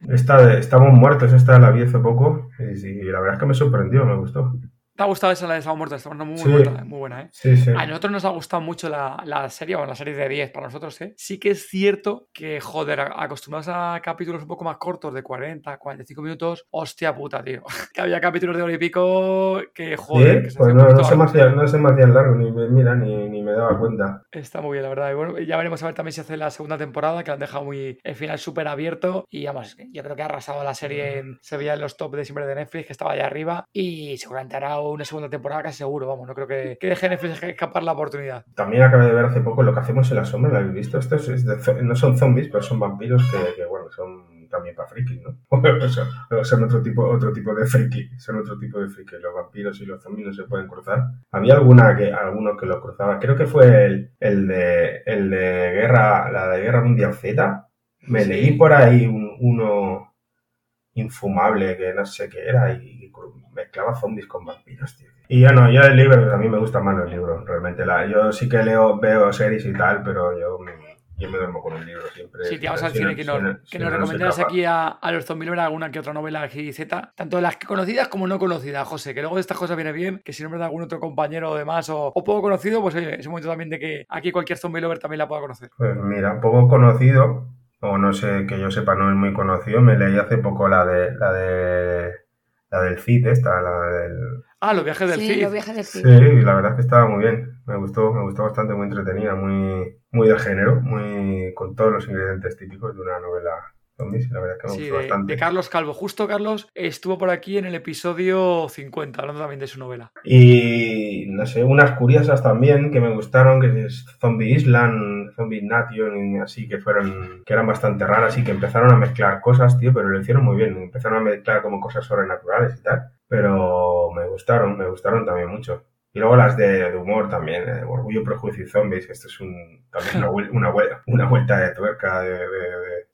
Esta de Estamos muertos, esta la vi hace poco y, sí, la verdad es que me sorprendió, me gustó. ¿Te ha gustado esa la de Estamos Muertos? Está muy, Sí. buena, muy buena, ¿eh? Sí, sí. A nosotros nos ha gustado mucho la, la serie, bueno, la serie de 10 para nosotros, ¿eh? Sí que es cierto que, joder, acostumbrados a capítulos un poco más cortos, de 40, 45 minutos, hostia puta, tío. *laughs* que había capítulos de hora y pico que, joder, Sí, que se pues un no, no, se me hacía, no se me hacían largo, ni me, mira, ni, ni me daba cuenta. Está muy bien, la verdad. Y bueno, ya veremos a ver también si hace la segunda temporada, que la han dejado muy el final súper abierto. Y vamos, yo creo que ha arrasado la serie en, se veía en los top de siempre de Netflix, que estaba allá arriba. Y seguramente hará una segunda temporada casi seguro, vamos. No creo que, que deje Netflix escapar la oportunidad. También acabé de ver hace poco lo que hacemos en la sombra, ¿lo habéis visto? Esto es, de no son zombies, pero son vampiros que, que, bueno, son también para frikis, ¿no? *laughs* son, son otro tipo, otro tipo de friki, son otro tipo de friki. Los vampiros y los zombies no se pueden cruzar. Había alguna que, alguno que lo cruzaba, creo que fue el, el de, el de guerra, la de Guerra Mundial Z. Me Sí. leí por ahí un- uno infumable que no sé qué era y, mezclaba zombies con vampiros, tío. Y yo no, yo el libro, a mí me gustan más los libros, realmente. La, yo sí que leo, veo series y tal, pero yo me, yo me duermo con un libro siempre. Si te vamos al cine, que nos, que si nos no, recomendaras aquí a, a los zombies alguna que otra novela GZ, tanto de las que conocidas como no conocidas, José, que luego de estas cosas viene bien, que si nombres de algún otro compañero o demás o, o poco conocido, pues oye, es un momento también de que aquí cualquier zombie lover también la pueda conocer. Pues mira, poco conocido, o no sé, que yo sepa, no es muy conocido. Me leí hace poco la de la de la del Cid, esta, la del. Ah, los viajes del Sí, Cid. los viajes del Sí, Cid. la verdad es que estaba muy bien. Me gustó, me gustó bastante, muy entretenida, muy, muy del género, muy con todos los ingredientes típicos de una novela zombies. La verdad es que me Sí, gustó de, bastante. de Carlos Calvo. Justo Carlos estuvo por aquí en el episodio 50, hablando también de su novela. Y no sé, unas curiosas también que me gustaron, que es Zombie Island, Zombie Nation, y así que fueron, que eran bastante raras y que empezaron a mezclar cosas, tío, pero lo hicieron muy bien. Empezaron a mezclar como cosas sobrenaturales y tal. Pero me gustaron, me gustaron también mucho. Y luego las de, de humor también, eh, Orgullo, Prejuicio y Zombies, esto es un, también una, una, vuel- una vuelta de tuerca de, de-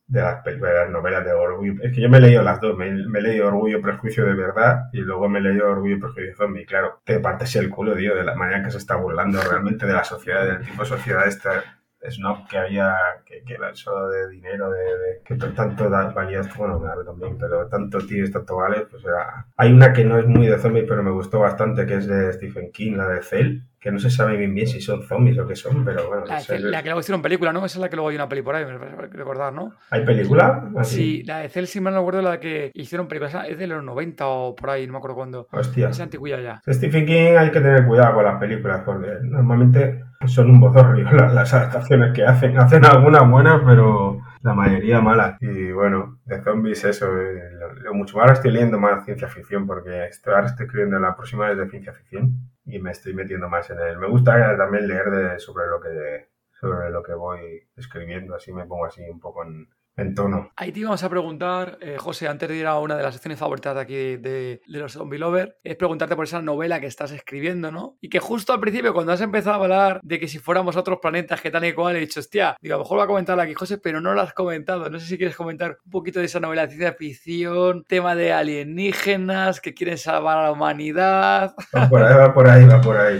de- las, de las novelas de Orgullo. Es que yo me he leído las dos, me, me he leído Orgullo y Prejuicio de verdad y luego me he leído Orgullo y Prejuicio zombie. Claro, te partes el culo, tío, de la manera que se está burlando realmente de la sociedad, del tipo de sociedad esta snob que había, que, que era solo de dinero, de, que tanto valía, bueno, me también, pero tanto tío tanto vale, pues era... Hay una que no es muy de zombies, pero me gustó bastante, que es de Stephen King, la de Cell, que no se sabe bien bien si son zombies o qué son, pero bueno. La, de la que luego hicieron película, ¿no? Esa es la que luego hay una peli por ahí, me parece recordar, ¿no? ¿Hay película? Así. Sí, la de Cell, si me acuerdo, la que hicieron película. Es de los 90 o por ahí, no me acuerdo cuándo. Hostia. Es antigua ya. Stephen King hay que tener cuidado con las películas, porque normalmente son un bozorrio *laughs* las, las adaptaciones que hacen. Hacen algunas buenas, pero la mayoría malas. Y bueno, de zombies eso, eh, lo, mucho. Ahora estoy leyendo más ciencia ficción, porque estoy, ahora estoy escribiendo la próxima vez de ciencia ficción y me estoy metiendo más en él. Me gusta también leer de, sobre lo que sobre lo que voy escribiendo, así me pongo así un poco en, en tono. Ahí te íbamos a preguntar, eh, José, antes de ir a una de las secciones favoritas de aquí de, de los Zombie Lovers, es preguntarte por esa novela que estás escribiendo, ¿no? Y que justo al principio, cuando has empezado a hablar de que si fuéramos a otros planetas, que tal y cual, he dicho, hostia, digo, a lo mejor va a comentar aquí, José, pero no lo has comentado. No sé si quieres comentar un poquito de esa novela de ciencia ficción, tema de alienígenas que quieren salvar a la humanidad. Va por ahí, va por ahí, va por ahí.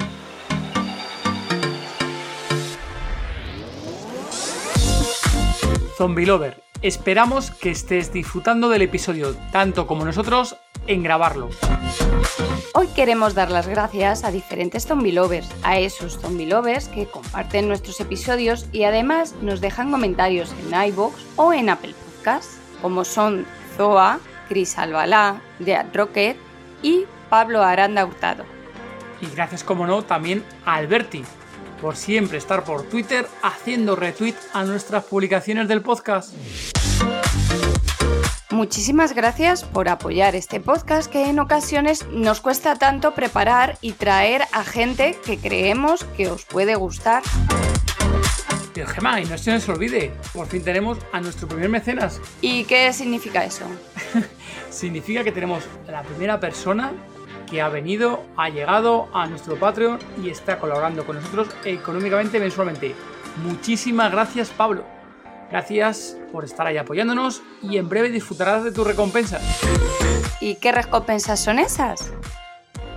Zombie Lover, esperamos que estés disfrutando del episodio tanto como nosotros en grabarlo. Hoy queremos dar las gracias a diferentes zombie lovers, a esos zombie lovers que comparten nuestros episodios y además nos dejan comentarios en iVoox o en Apple Podcasts, como son Zoa, Chris Albalá, Dead Rocket y Pablo Aranda Hurtado. Y gracias, como no, también a Alberti por siempre estar por Twitter haciendo retweet a nuestras publicaciones del podcast. Muchísimas gracias por apoyar este podcast que en ocasiones nos cuesta tanto preparar y traer a gente que creemos que os puede gustar. Pero Gemma, y no se nos olvide, por fin tenemos a nuestro primer mecenas. ¿Y qué significa eso? *laughs* Significa que tenemos la primera persona que ha venido, ha llegado a nuestro Patreon y está colaborando con nosotros económicamente mensualmente. Muchísimas gracias, Pablo. Gracias por estar ahí apoyándonos y en breve disfrutarás de tu recompensa. ¿Y qué recompensas son esas?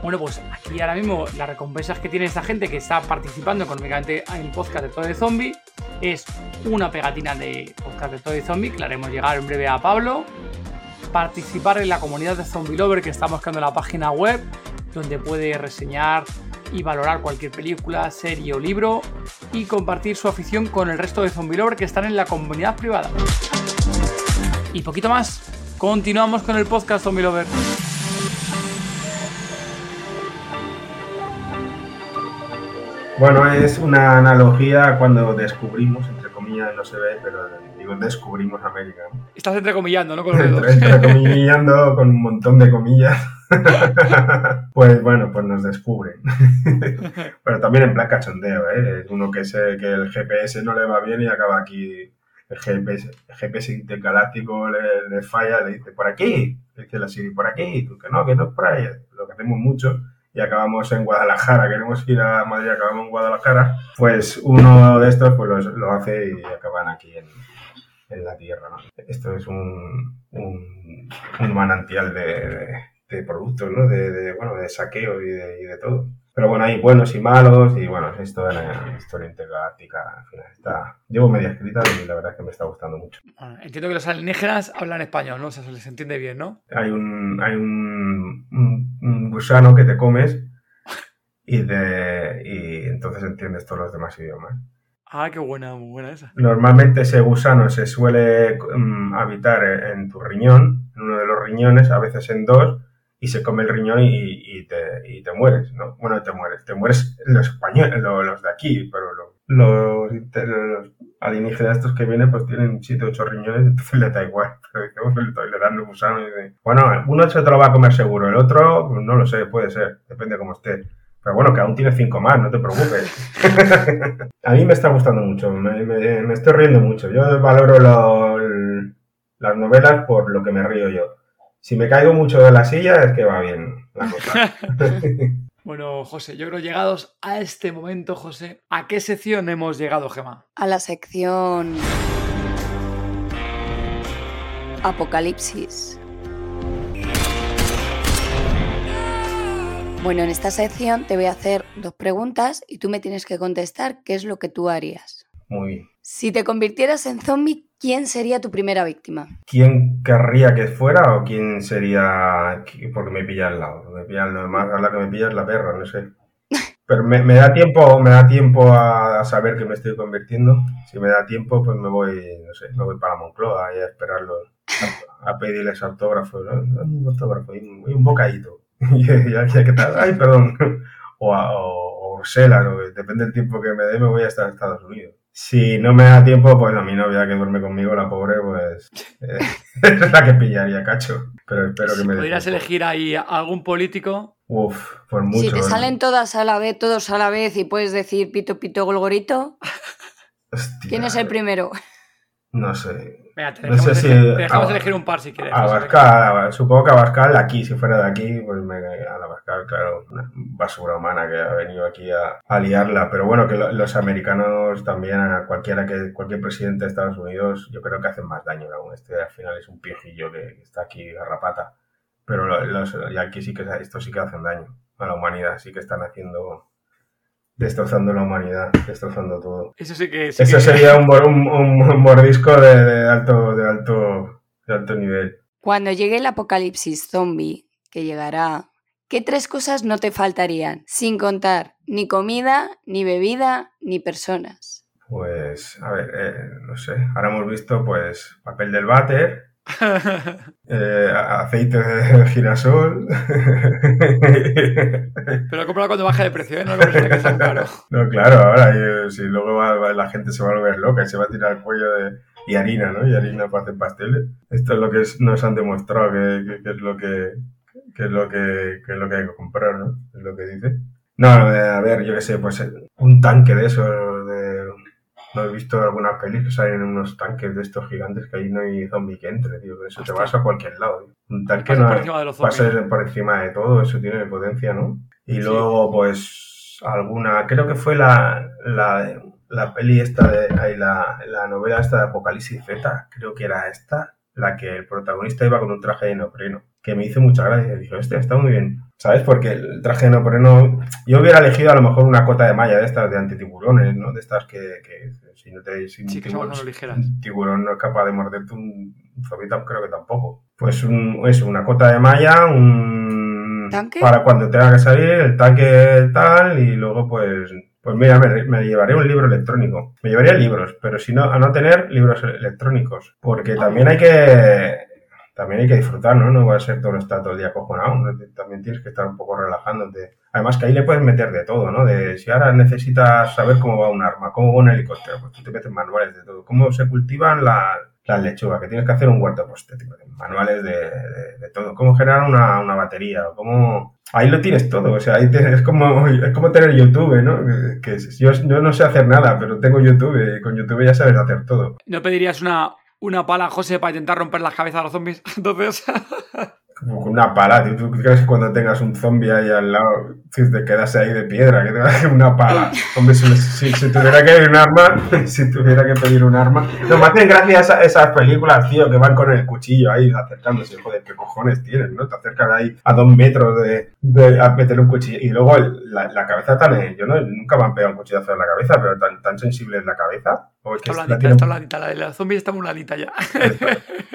Bueno, pues aquí ahora mismo las recompensas que tiene esta gente que está participando económicamente en el podcast de Todo de Zombie es una pegatina de podcast de Todo de Zombie que le haremos llegar en breve a Pablo, participar en la comunidad de Zombie Lover que estamos creando en la página web, donde puede reseñar y valorar cualquier película, serie o libro y compartir su afición con el resto de Zombie Lover que están en la comunidad privada. Y poquito más, continuamos con el podcast Zombie Lover. Bueno, es una analogía cuando descubrimos, comillas, no se ve, pero digo, descubrimos América. ¿no? Estás entrecomillando, ¿no? Con los dedos. Entre, *laughs* entrecomillando con un montón de comillas. *laughs* pues bueno, pues nos descubren. *laughs* Pero también en plan cachondeo, ¿eh? Uno que, se, que el GPS no le va bien y acaba aquí. El GPS, el GPS intergaláctico le, le falla, le dice, por aquí. Le dice la Siri, por aquí. Tú, que no, que no es por ahí. Lo que hacemos mucho y acabamos en Guadalajara, queremos ir a Madrid, acabamos en Guadalajara, pues uno de estos pues lo, hace y acaban aquí en, en la tierra. ¿no? Esto es un, un, un manantial de, de, de productos, ¿no? De, de, bueno, de saqueo y de, y de todo. Pero bueno, hay buenos y malos y bueno, es historia, historia intergaláctica. Al final está... Llevo media escrita y la verdad es que me está gustando mucho. Bueno, entiendo que los alienígenas hablan español, ¿no? O sea, se les entiende bien, ¿no? Hay un, hay un, un, un gusano que te comes y, de, y entonces entiendes todos los demás idiomas. Ah, qué buena, muy buena esa. Normalmente ese gusano se suele um, habitar en tu riñón, en uno de los riñones, a veces en dos, y se come el riñón y, y, te, y te, mueres, ¿no? Bueno, te mueres, te mueres los españoles, los, los de aquí, pero los, los, los, alienígenas estos que vienen pues tienen 7 8 riñones, entonces le da igual, *laughs* pero le dan el gusano y dice, bueno, uno se te lo va a comer seguro, el otro, pues no lo sé, puede ser, depende cómo esté. Pero bueno, que aún tiene cinco más, no te preocupes. *laughs* a mí me está gustando mucho, me, me, estoy riendo mucho. Yo valoro lo, las novelas por lo que me río yo. Si me caigo mucho de la silla es que va bien la cosa. *laughs* *laughs* bueno, José, yo creo llegados a este momento, José, ¿a qué sección hemos llegado, Gema? A la sección... Apocalipsis. Bueno, en esta sección te voy a hacer dos preguntas y tú me tienes que contestar qué es lo que tú harías. Muy bien. Si te convirtieras en zombie, ¿quién sería tu primera víctima? ¿Quién querría que fuera o quién sería porque me pilla al lado? Me pilla, más a la que me pilla es la perra, no sé. *laughs* Pero me, me, da tiempo, me da tiempo a saber que me estoy convirtiendo. Si me da tiempo, pues me voy, no sé, me voy para Moncloa y a esperarlo, a, a pedirles autógrafos, ¿no? un autógrafo y un, y un bocadito. *laughs* y, ¿qué tal? Ay, perdón. *laughs* O a o, o Bruselas, ¿no? depende del tiempo que me dé, me voy a estar en Estados Unidos. Si no me da tiempo, pues a mi novia que duerme conmigo, la pobre, pues eh, *laughs* es la que pillaría, cacho. Pero espero que me dé ¿Podrías elegir ahí a algún político? Uf, pues mucho. si te ¿eh? salen todas a la vez, todos a la vez y puedes decir pito, pito, golgorito, Hostia, ¿quién es el primero? No sé. Venga, te No dejamos, sé si- elegir, te dejamos elegir un par si quieres. Abascal, supongo que Abascal aquí, si fuera de aquí, pues me a Abascal, claro, una basura humana que ha venido aquí a, a liarla. Pero bueno, que lo- los americanos también, a cualquiera que, cualquier presidente de Estados Unidos, yo creo que hacen más daño aún. Este al final es un piojillo que, que está aquí garrapata. Pero lo- los, y aquí sí que estos sí que hacen daño a la humanidad, sí que están haciendo, destrozando la humanidad, destrozando todo. Eso sí que. sí Eso que- sería un, un, un- un mordisco de, de alto, de alto, de alto nivel. Cuando llegue el apocalipsis zombie, que llegará, ¿qué tres cosas no te faltarían? Sin contar ni comida, ni bebida, ni personas. Pues, a ver, eh, no sé. Ahora hemos visto, pues, papel del váter, *laughs* eh, aceite de girasol. *laughs* Pero cómpralo cuando baje de precio, ¿eh? No lo que tan caro. *laughs* no, claro, ahora, eh, si luego va- va- la gente se va a volver loca y se va a tirar el cuello de... Y harina, ¿no? Y harina para hacer pasteles. Esto es lo que nos han demostrado que, que- que es lo que, que es lo que, que es lo que hay que comprar, ¿no? Es lo que dice. No, a ver, yo qué sé, pues eh, un tanque de esos, de... No he visto algunas pelis que salen unos tanques de estos gigantes que ahí no hay zombie que entre, tío. Eso te Hostia. vas a cualquier lado. tío. Un tanque Pasa no por encima de los zombies. por encima de todo, eso tiene potencia, ¿no? Y Sí. luego, pues, alguna, creo que fue la, la, la peli esta de, la, la novela esta de Apocalipsis Z, creo que era esta, la que el protagonista iba con un traje de neopreno, que me hizo mucha gracia, dije, hostia, está muy bien, ¿sabes? Porque el traje de neopreno, yo hubiera elegido a lo mejor una cota de malla de estas de antitiburones, ¿no? De estas que, que si no te... Si Sí, que tiburón- ligeras. un tiburón no es capaz de morderte un zobita, creo que tampoco. Pues un, eso, una cota de malla, un... ¿Tanque? Para cuando tenga que salir, el tanque tal, y luego pues... Pues mira, me, me llevaré un libro electrónico. Me llevaría libros, pero si no, a no tener libros electrónicos. Porque también hay que... También hay que disfrutar, ¿no? No va a ser todo estar todo el día acojonado. ¿no? También tienes que estar un poco relajándote. Además que ahí le puedes meter de todo, ¿no? De si ahora necesitas saber cómo va un arma, cómo va un helicóptero, pues tú te metes manuales de todo. Cómo se cultivan la- las lechugas, que tienes que hacer un huerto, pues manuales de, todo. Cómo generar una, una batería, cómo... Ahí lo tienes todo, o sea, ahí es, como, es como tener YouTube, ¿no? Que yo, yo no sé hacer nada, pero tengo YouTube y con YouTube ya sabes hacer todo. ¿No pedirías una, una pala, José, para intentar romper las cabezas a los zombies? *laughs* Entonces. Como con una pala, tío. ¿Tú crees que cuando tengas un zombie ahí al lado, si te quedas ahí de piedra, que te va a una pala? *laughs* Hombre, si, si- si tuviera que pedir un arma, *laughs* si tuviera que pedir un arma. No, me hacen gracia esa- esas películas, tío, que van con el cuchillo ahí acercándose. Joder, ¿qué cojones tienes, no? Te acercan ahí a dos metros de, de- a meter un cuchillo. Y luego el- la, la cabeza tan. eh, Yo no, nunca me han pegado un cuchillazo en la cabeza, pero tan, tan sensible es la cabeza. O es que Está la blandita, tienen- está blandita. La de los zombies está muy blandita ya.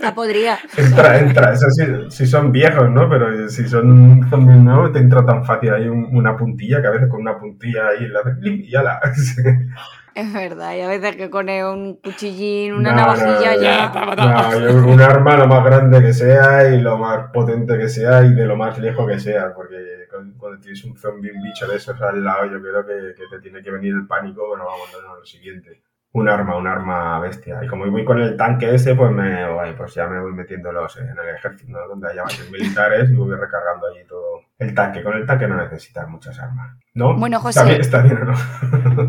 Ah, podría. Entra, entra. Eso sí, si son viejos, ¿no? Pero si son zombies nuevos, te entra tan fácil ahí un- una puntilla que a veces con una puntilla ahí la y ya la. *laughs* Es verdad, y a veces que con un cuchillín, una No, navajilla no, ya. matado. No, yo un arma lo más grande que sea y lo más potente que sea y de lo más lejos que sea, porque cuando tienes un zombie, un bicho de esos al lado, yo creo que, te tiene que venir el pánico, pero vamos, no, lo siguiente. Un arma, un arma bestia. Y como voy con el tanque ese, pues me voy, pues ya me voy metiéndolos en el ejército, ¿no? Donde haya varios militares y voy recargando allí todo el tanque. Con el tanque no necesitas muchas armas. ¿No? Bueno, José. ¿Está bien, está bien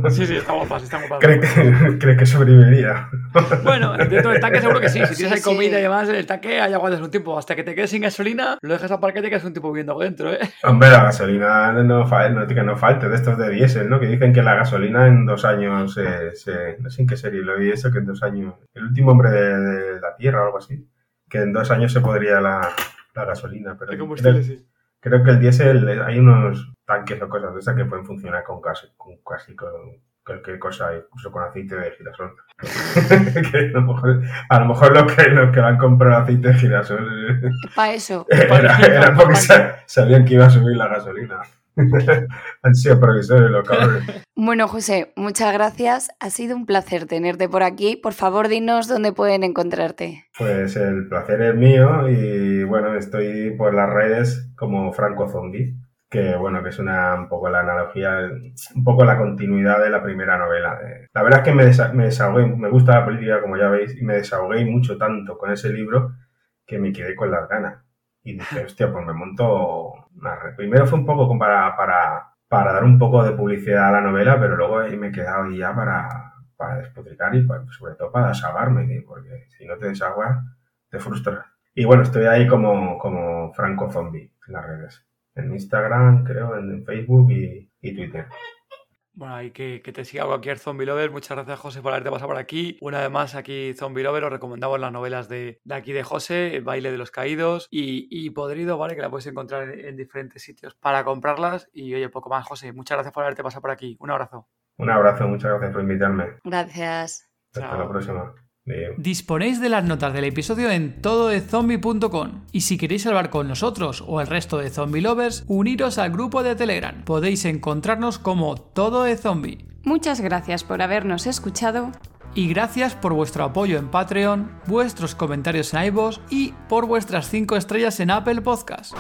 no? Sí, sí, está guapas, está guapas. ¿Cree que, cree que sobreviviría? Bueno, dentro del tanque seguro que sí. Si tienes Sí, ahí comida sí. y demás, en el tanque hay aguantas un tiempo. Hasta que te quedes sin gasolina, lo dejas aparcado y te quedas un tiempo viviendo dentro, ¿eh? Hombre, la gasolina no, fa- no, que no falte, de estos de diésel, ¿no? Que dicen que la gasolina en dos años se... se- no sé en qué serie lo vi eso, que en dos años... El último hombre de, de la Tierra o algo así. que en dos años se podría la, la gasolina. Pero El combustible, creo, sí. Creo que el diésel, eh, hay unos tanques o cosas de esas que pueden funcionar con casi con, casi con cualquier cosa, incluso con aceite de girasol. *laughs* Que a, lo mejor, a lo mejor lo que, lo que han comprado aceite de girasol eh, Para eso. *laughs* era, era porque sa- sabían que iba a subir la gasolina. *laughs* Han sido previsores los cabrones. *laughs* Bueno, José, muchas gracias. Ha sido un placer tenerte por aquí. Por favor, dinos dónde pueden encontrarte. Pues el placer es mío y bueno, estoy por las redes como Franco Zombie, que bueno, que es una un poco la analogía, un poco la continuidad de la primera novela. Eh, La verdad es que me, desa- me desahogué, me gusta la política como ya veis, y me desahogué mucho tanto con ese libro que me quedé con las ganas. Y dije, hostia, pues me monto. Primero fue un poco para, para, para dar un poco de publicidad a la novela, pero luego ahí me he quedado ahí ya para, para y pues, sobre todo para desahogarme, porque si no te desahogas, te frustras. Y bueno, estoy ahí como, como Franco Zombie en las redes. En Instagram, creo, en Facebook y Twitter. Bueno, hay que, que te siga cualquier zombie lover. Muchas gracias, José, por haberte pasado por aquí. Una vez más, aquí, zombie lover, os recomendamos las novelas de, de aquí de José, El baile de los caídos y, y Podrido, ¿vale? Que la puedes encontrar en, en diferentes sitios para comprarlas. Y oye, poco más, José. Muchas gracias por haberte pasado por aquí. Un abrazo. Un abrazo, muchas gracias por invitarme. Gracias. Hasta Chao. la próxima. Disponéis de las notas del episodio en tododezombie.com y si queréis hablar con nosotros o el resto de zombie lovers, uniros al grupo de Telegram. Podéis encontrarnos como Todo de Zombie. Muchas gracias por habernos escuchado. Y gracias por vuestro apoyo en Patreon, vuestros comentarios en iVoox y por vuestras 5 estrellas en Apple Podcast.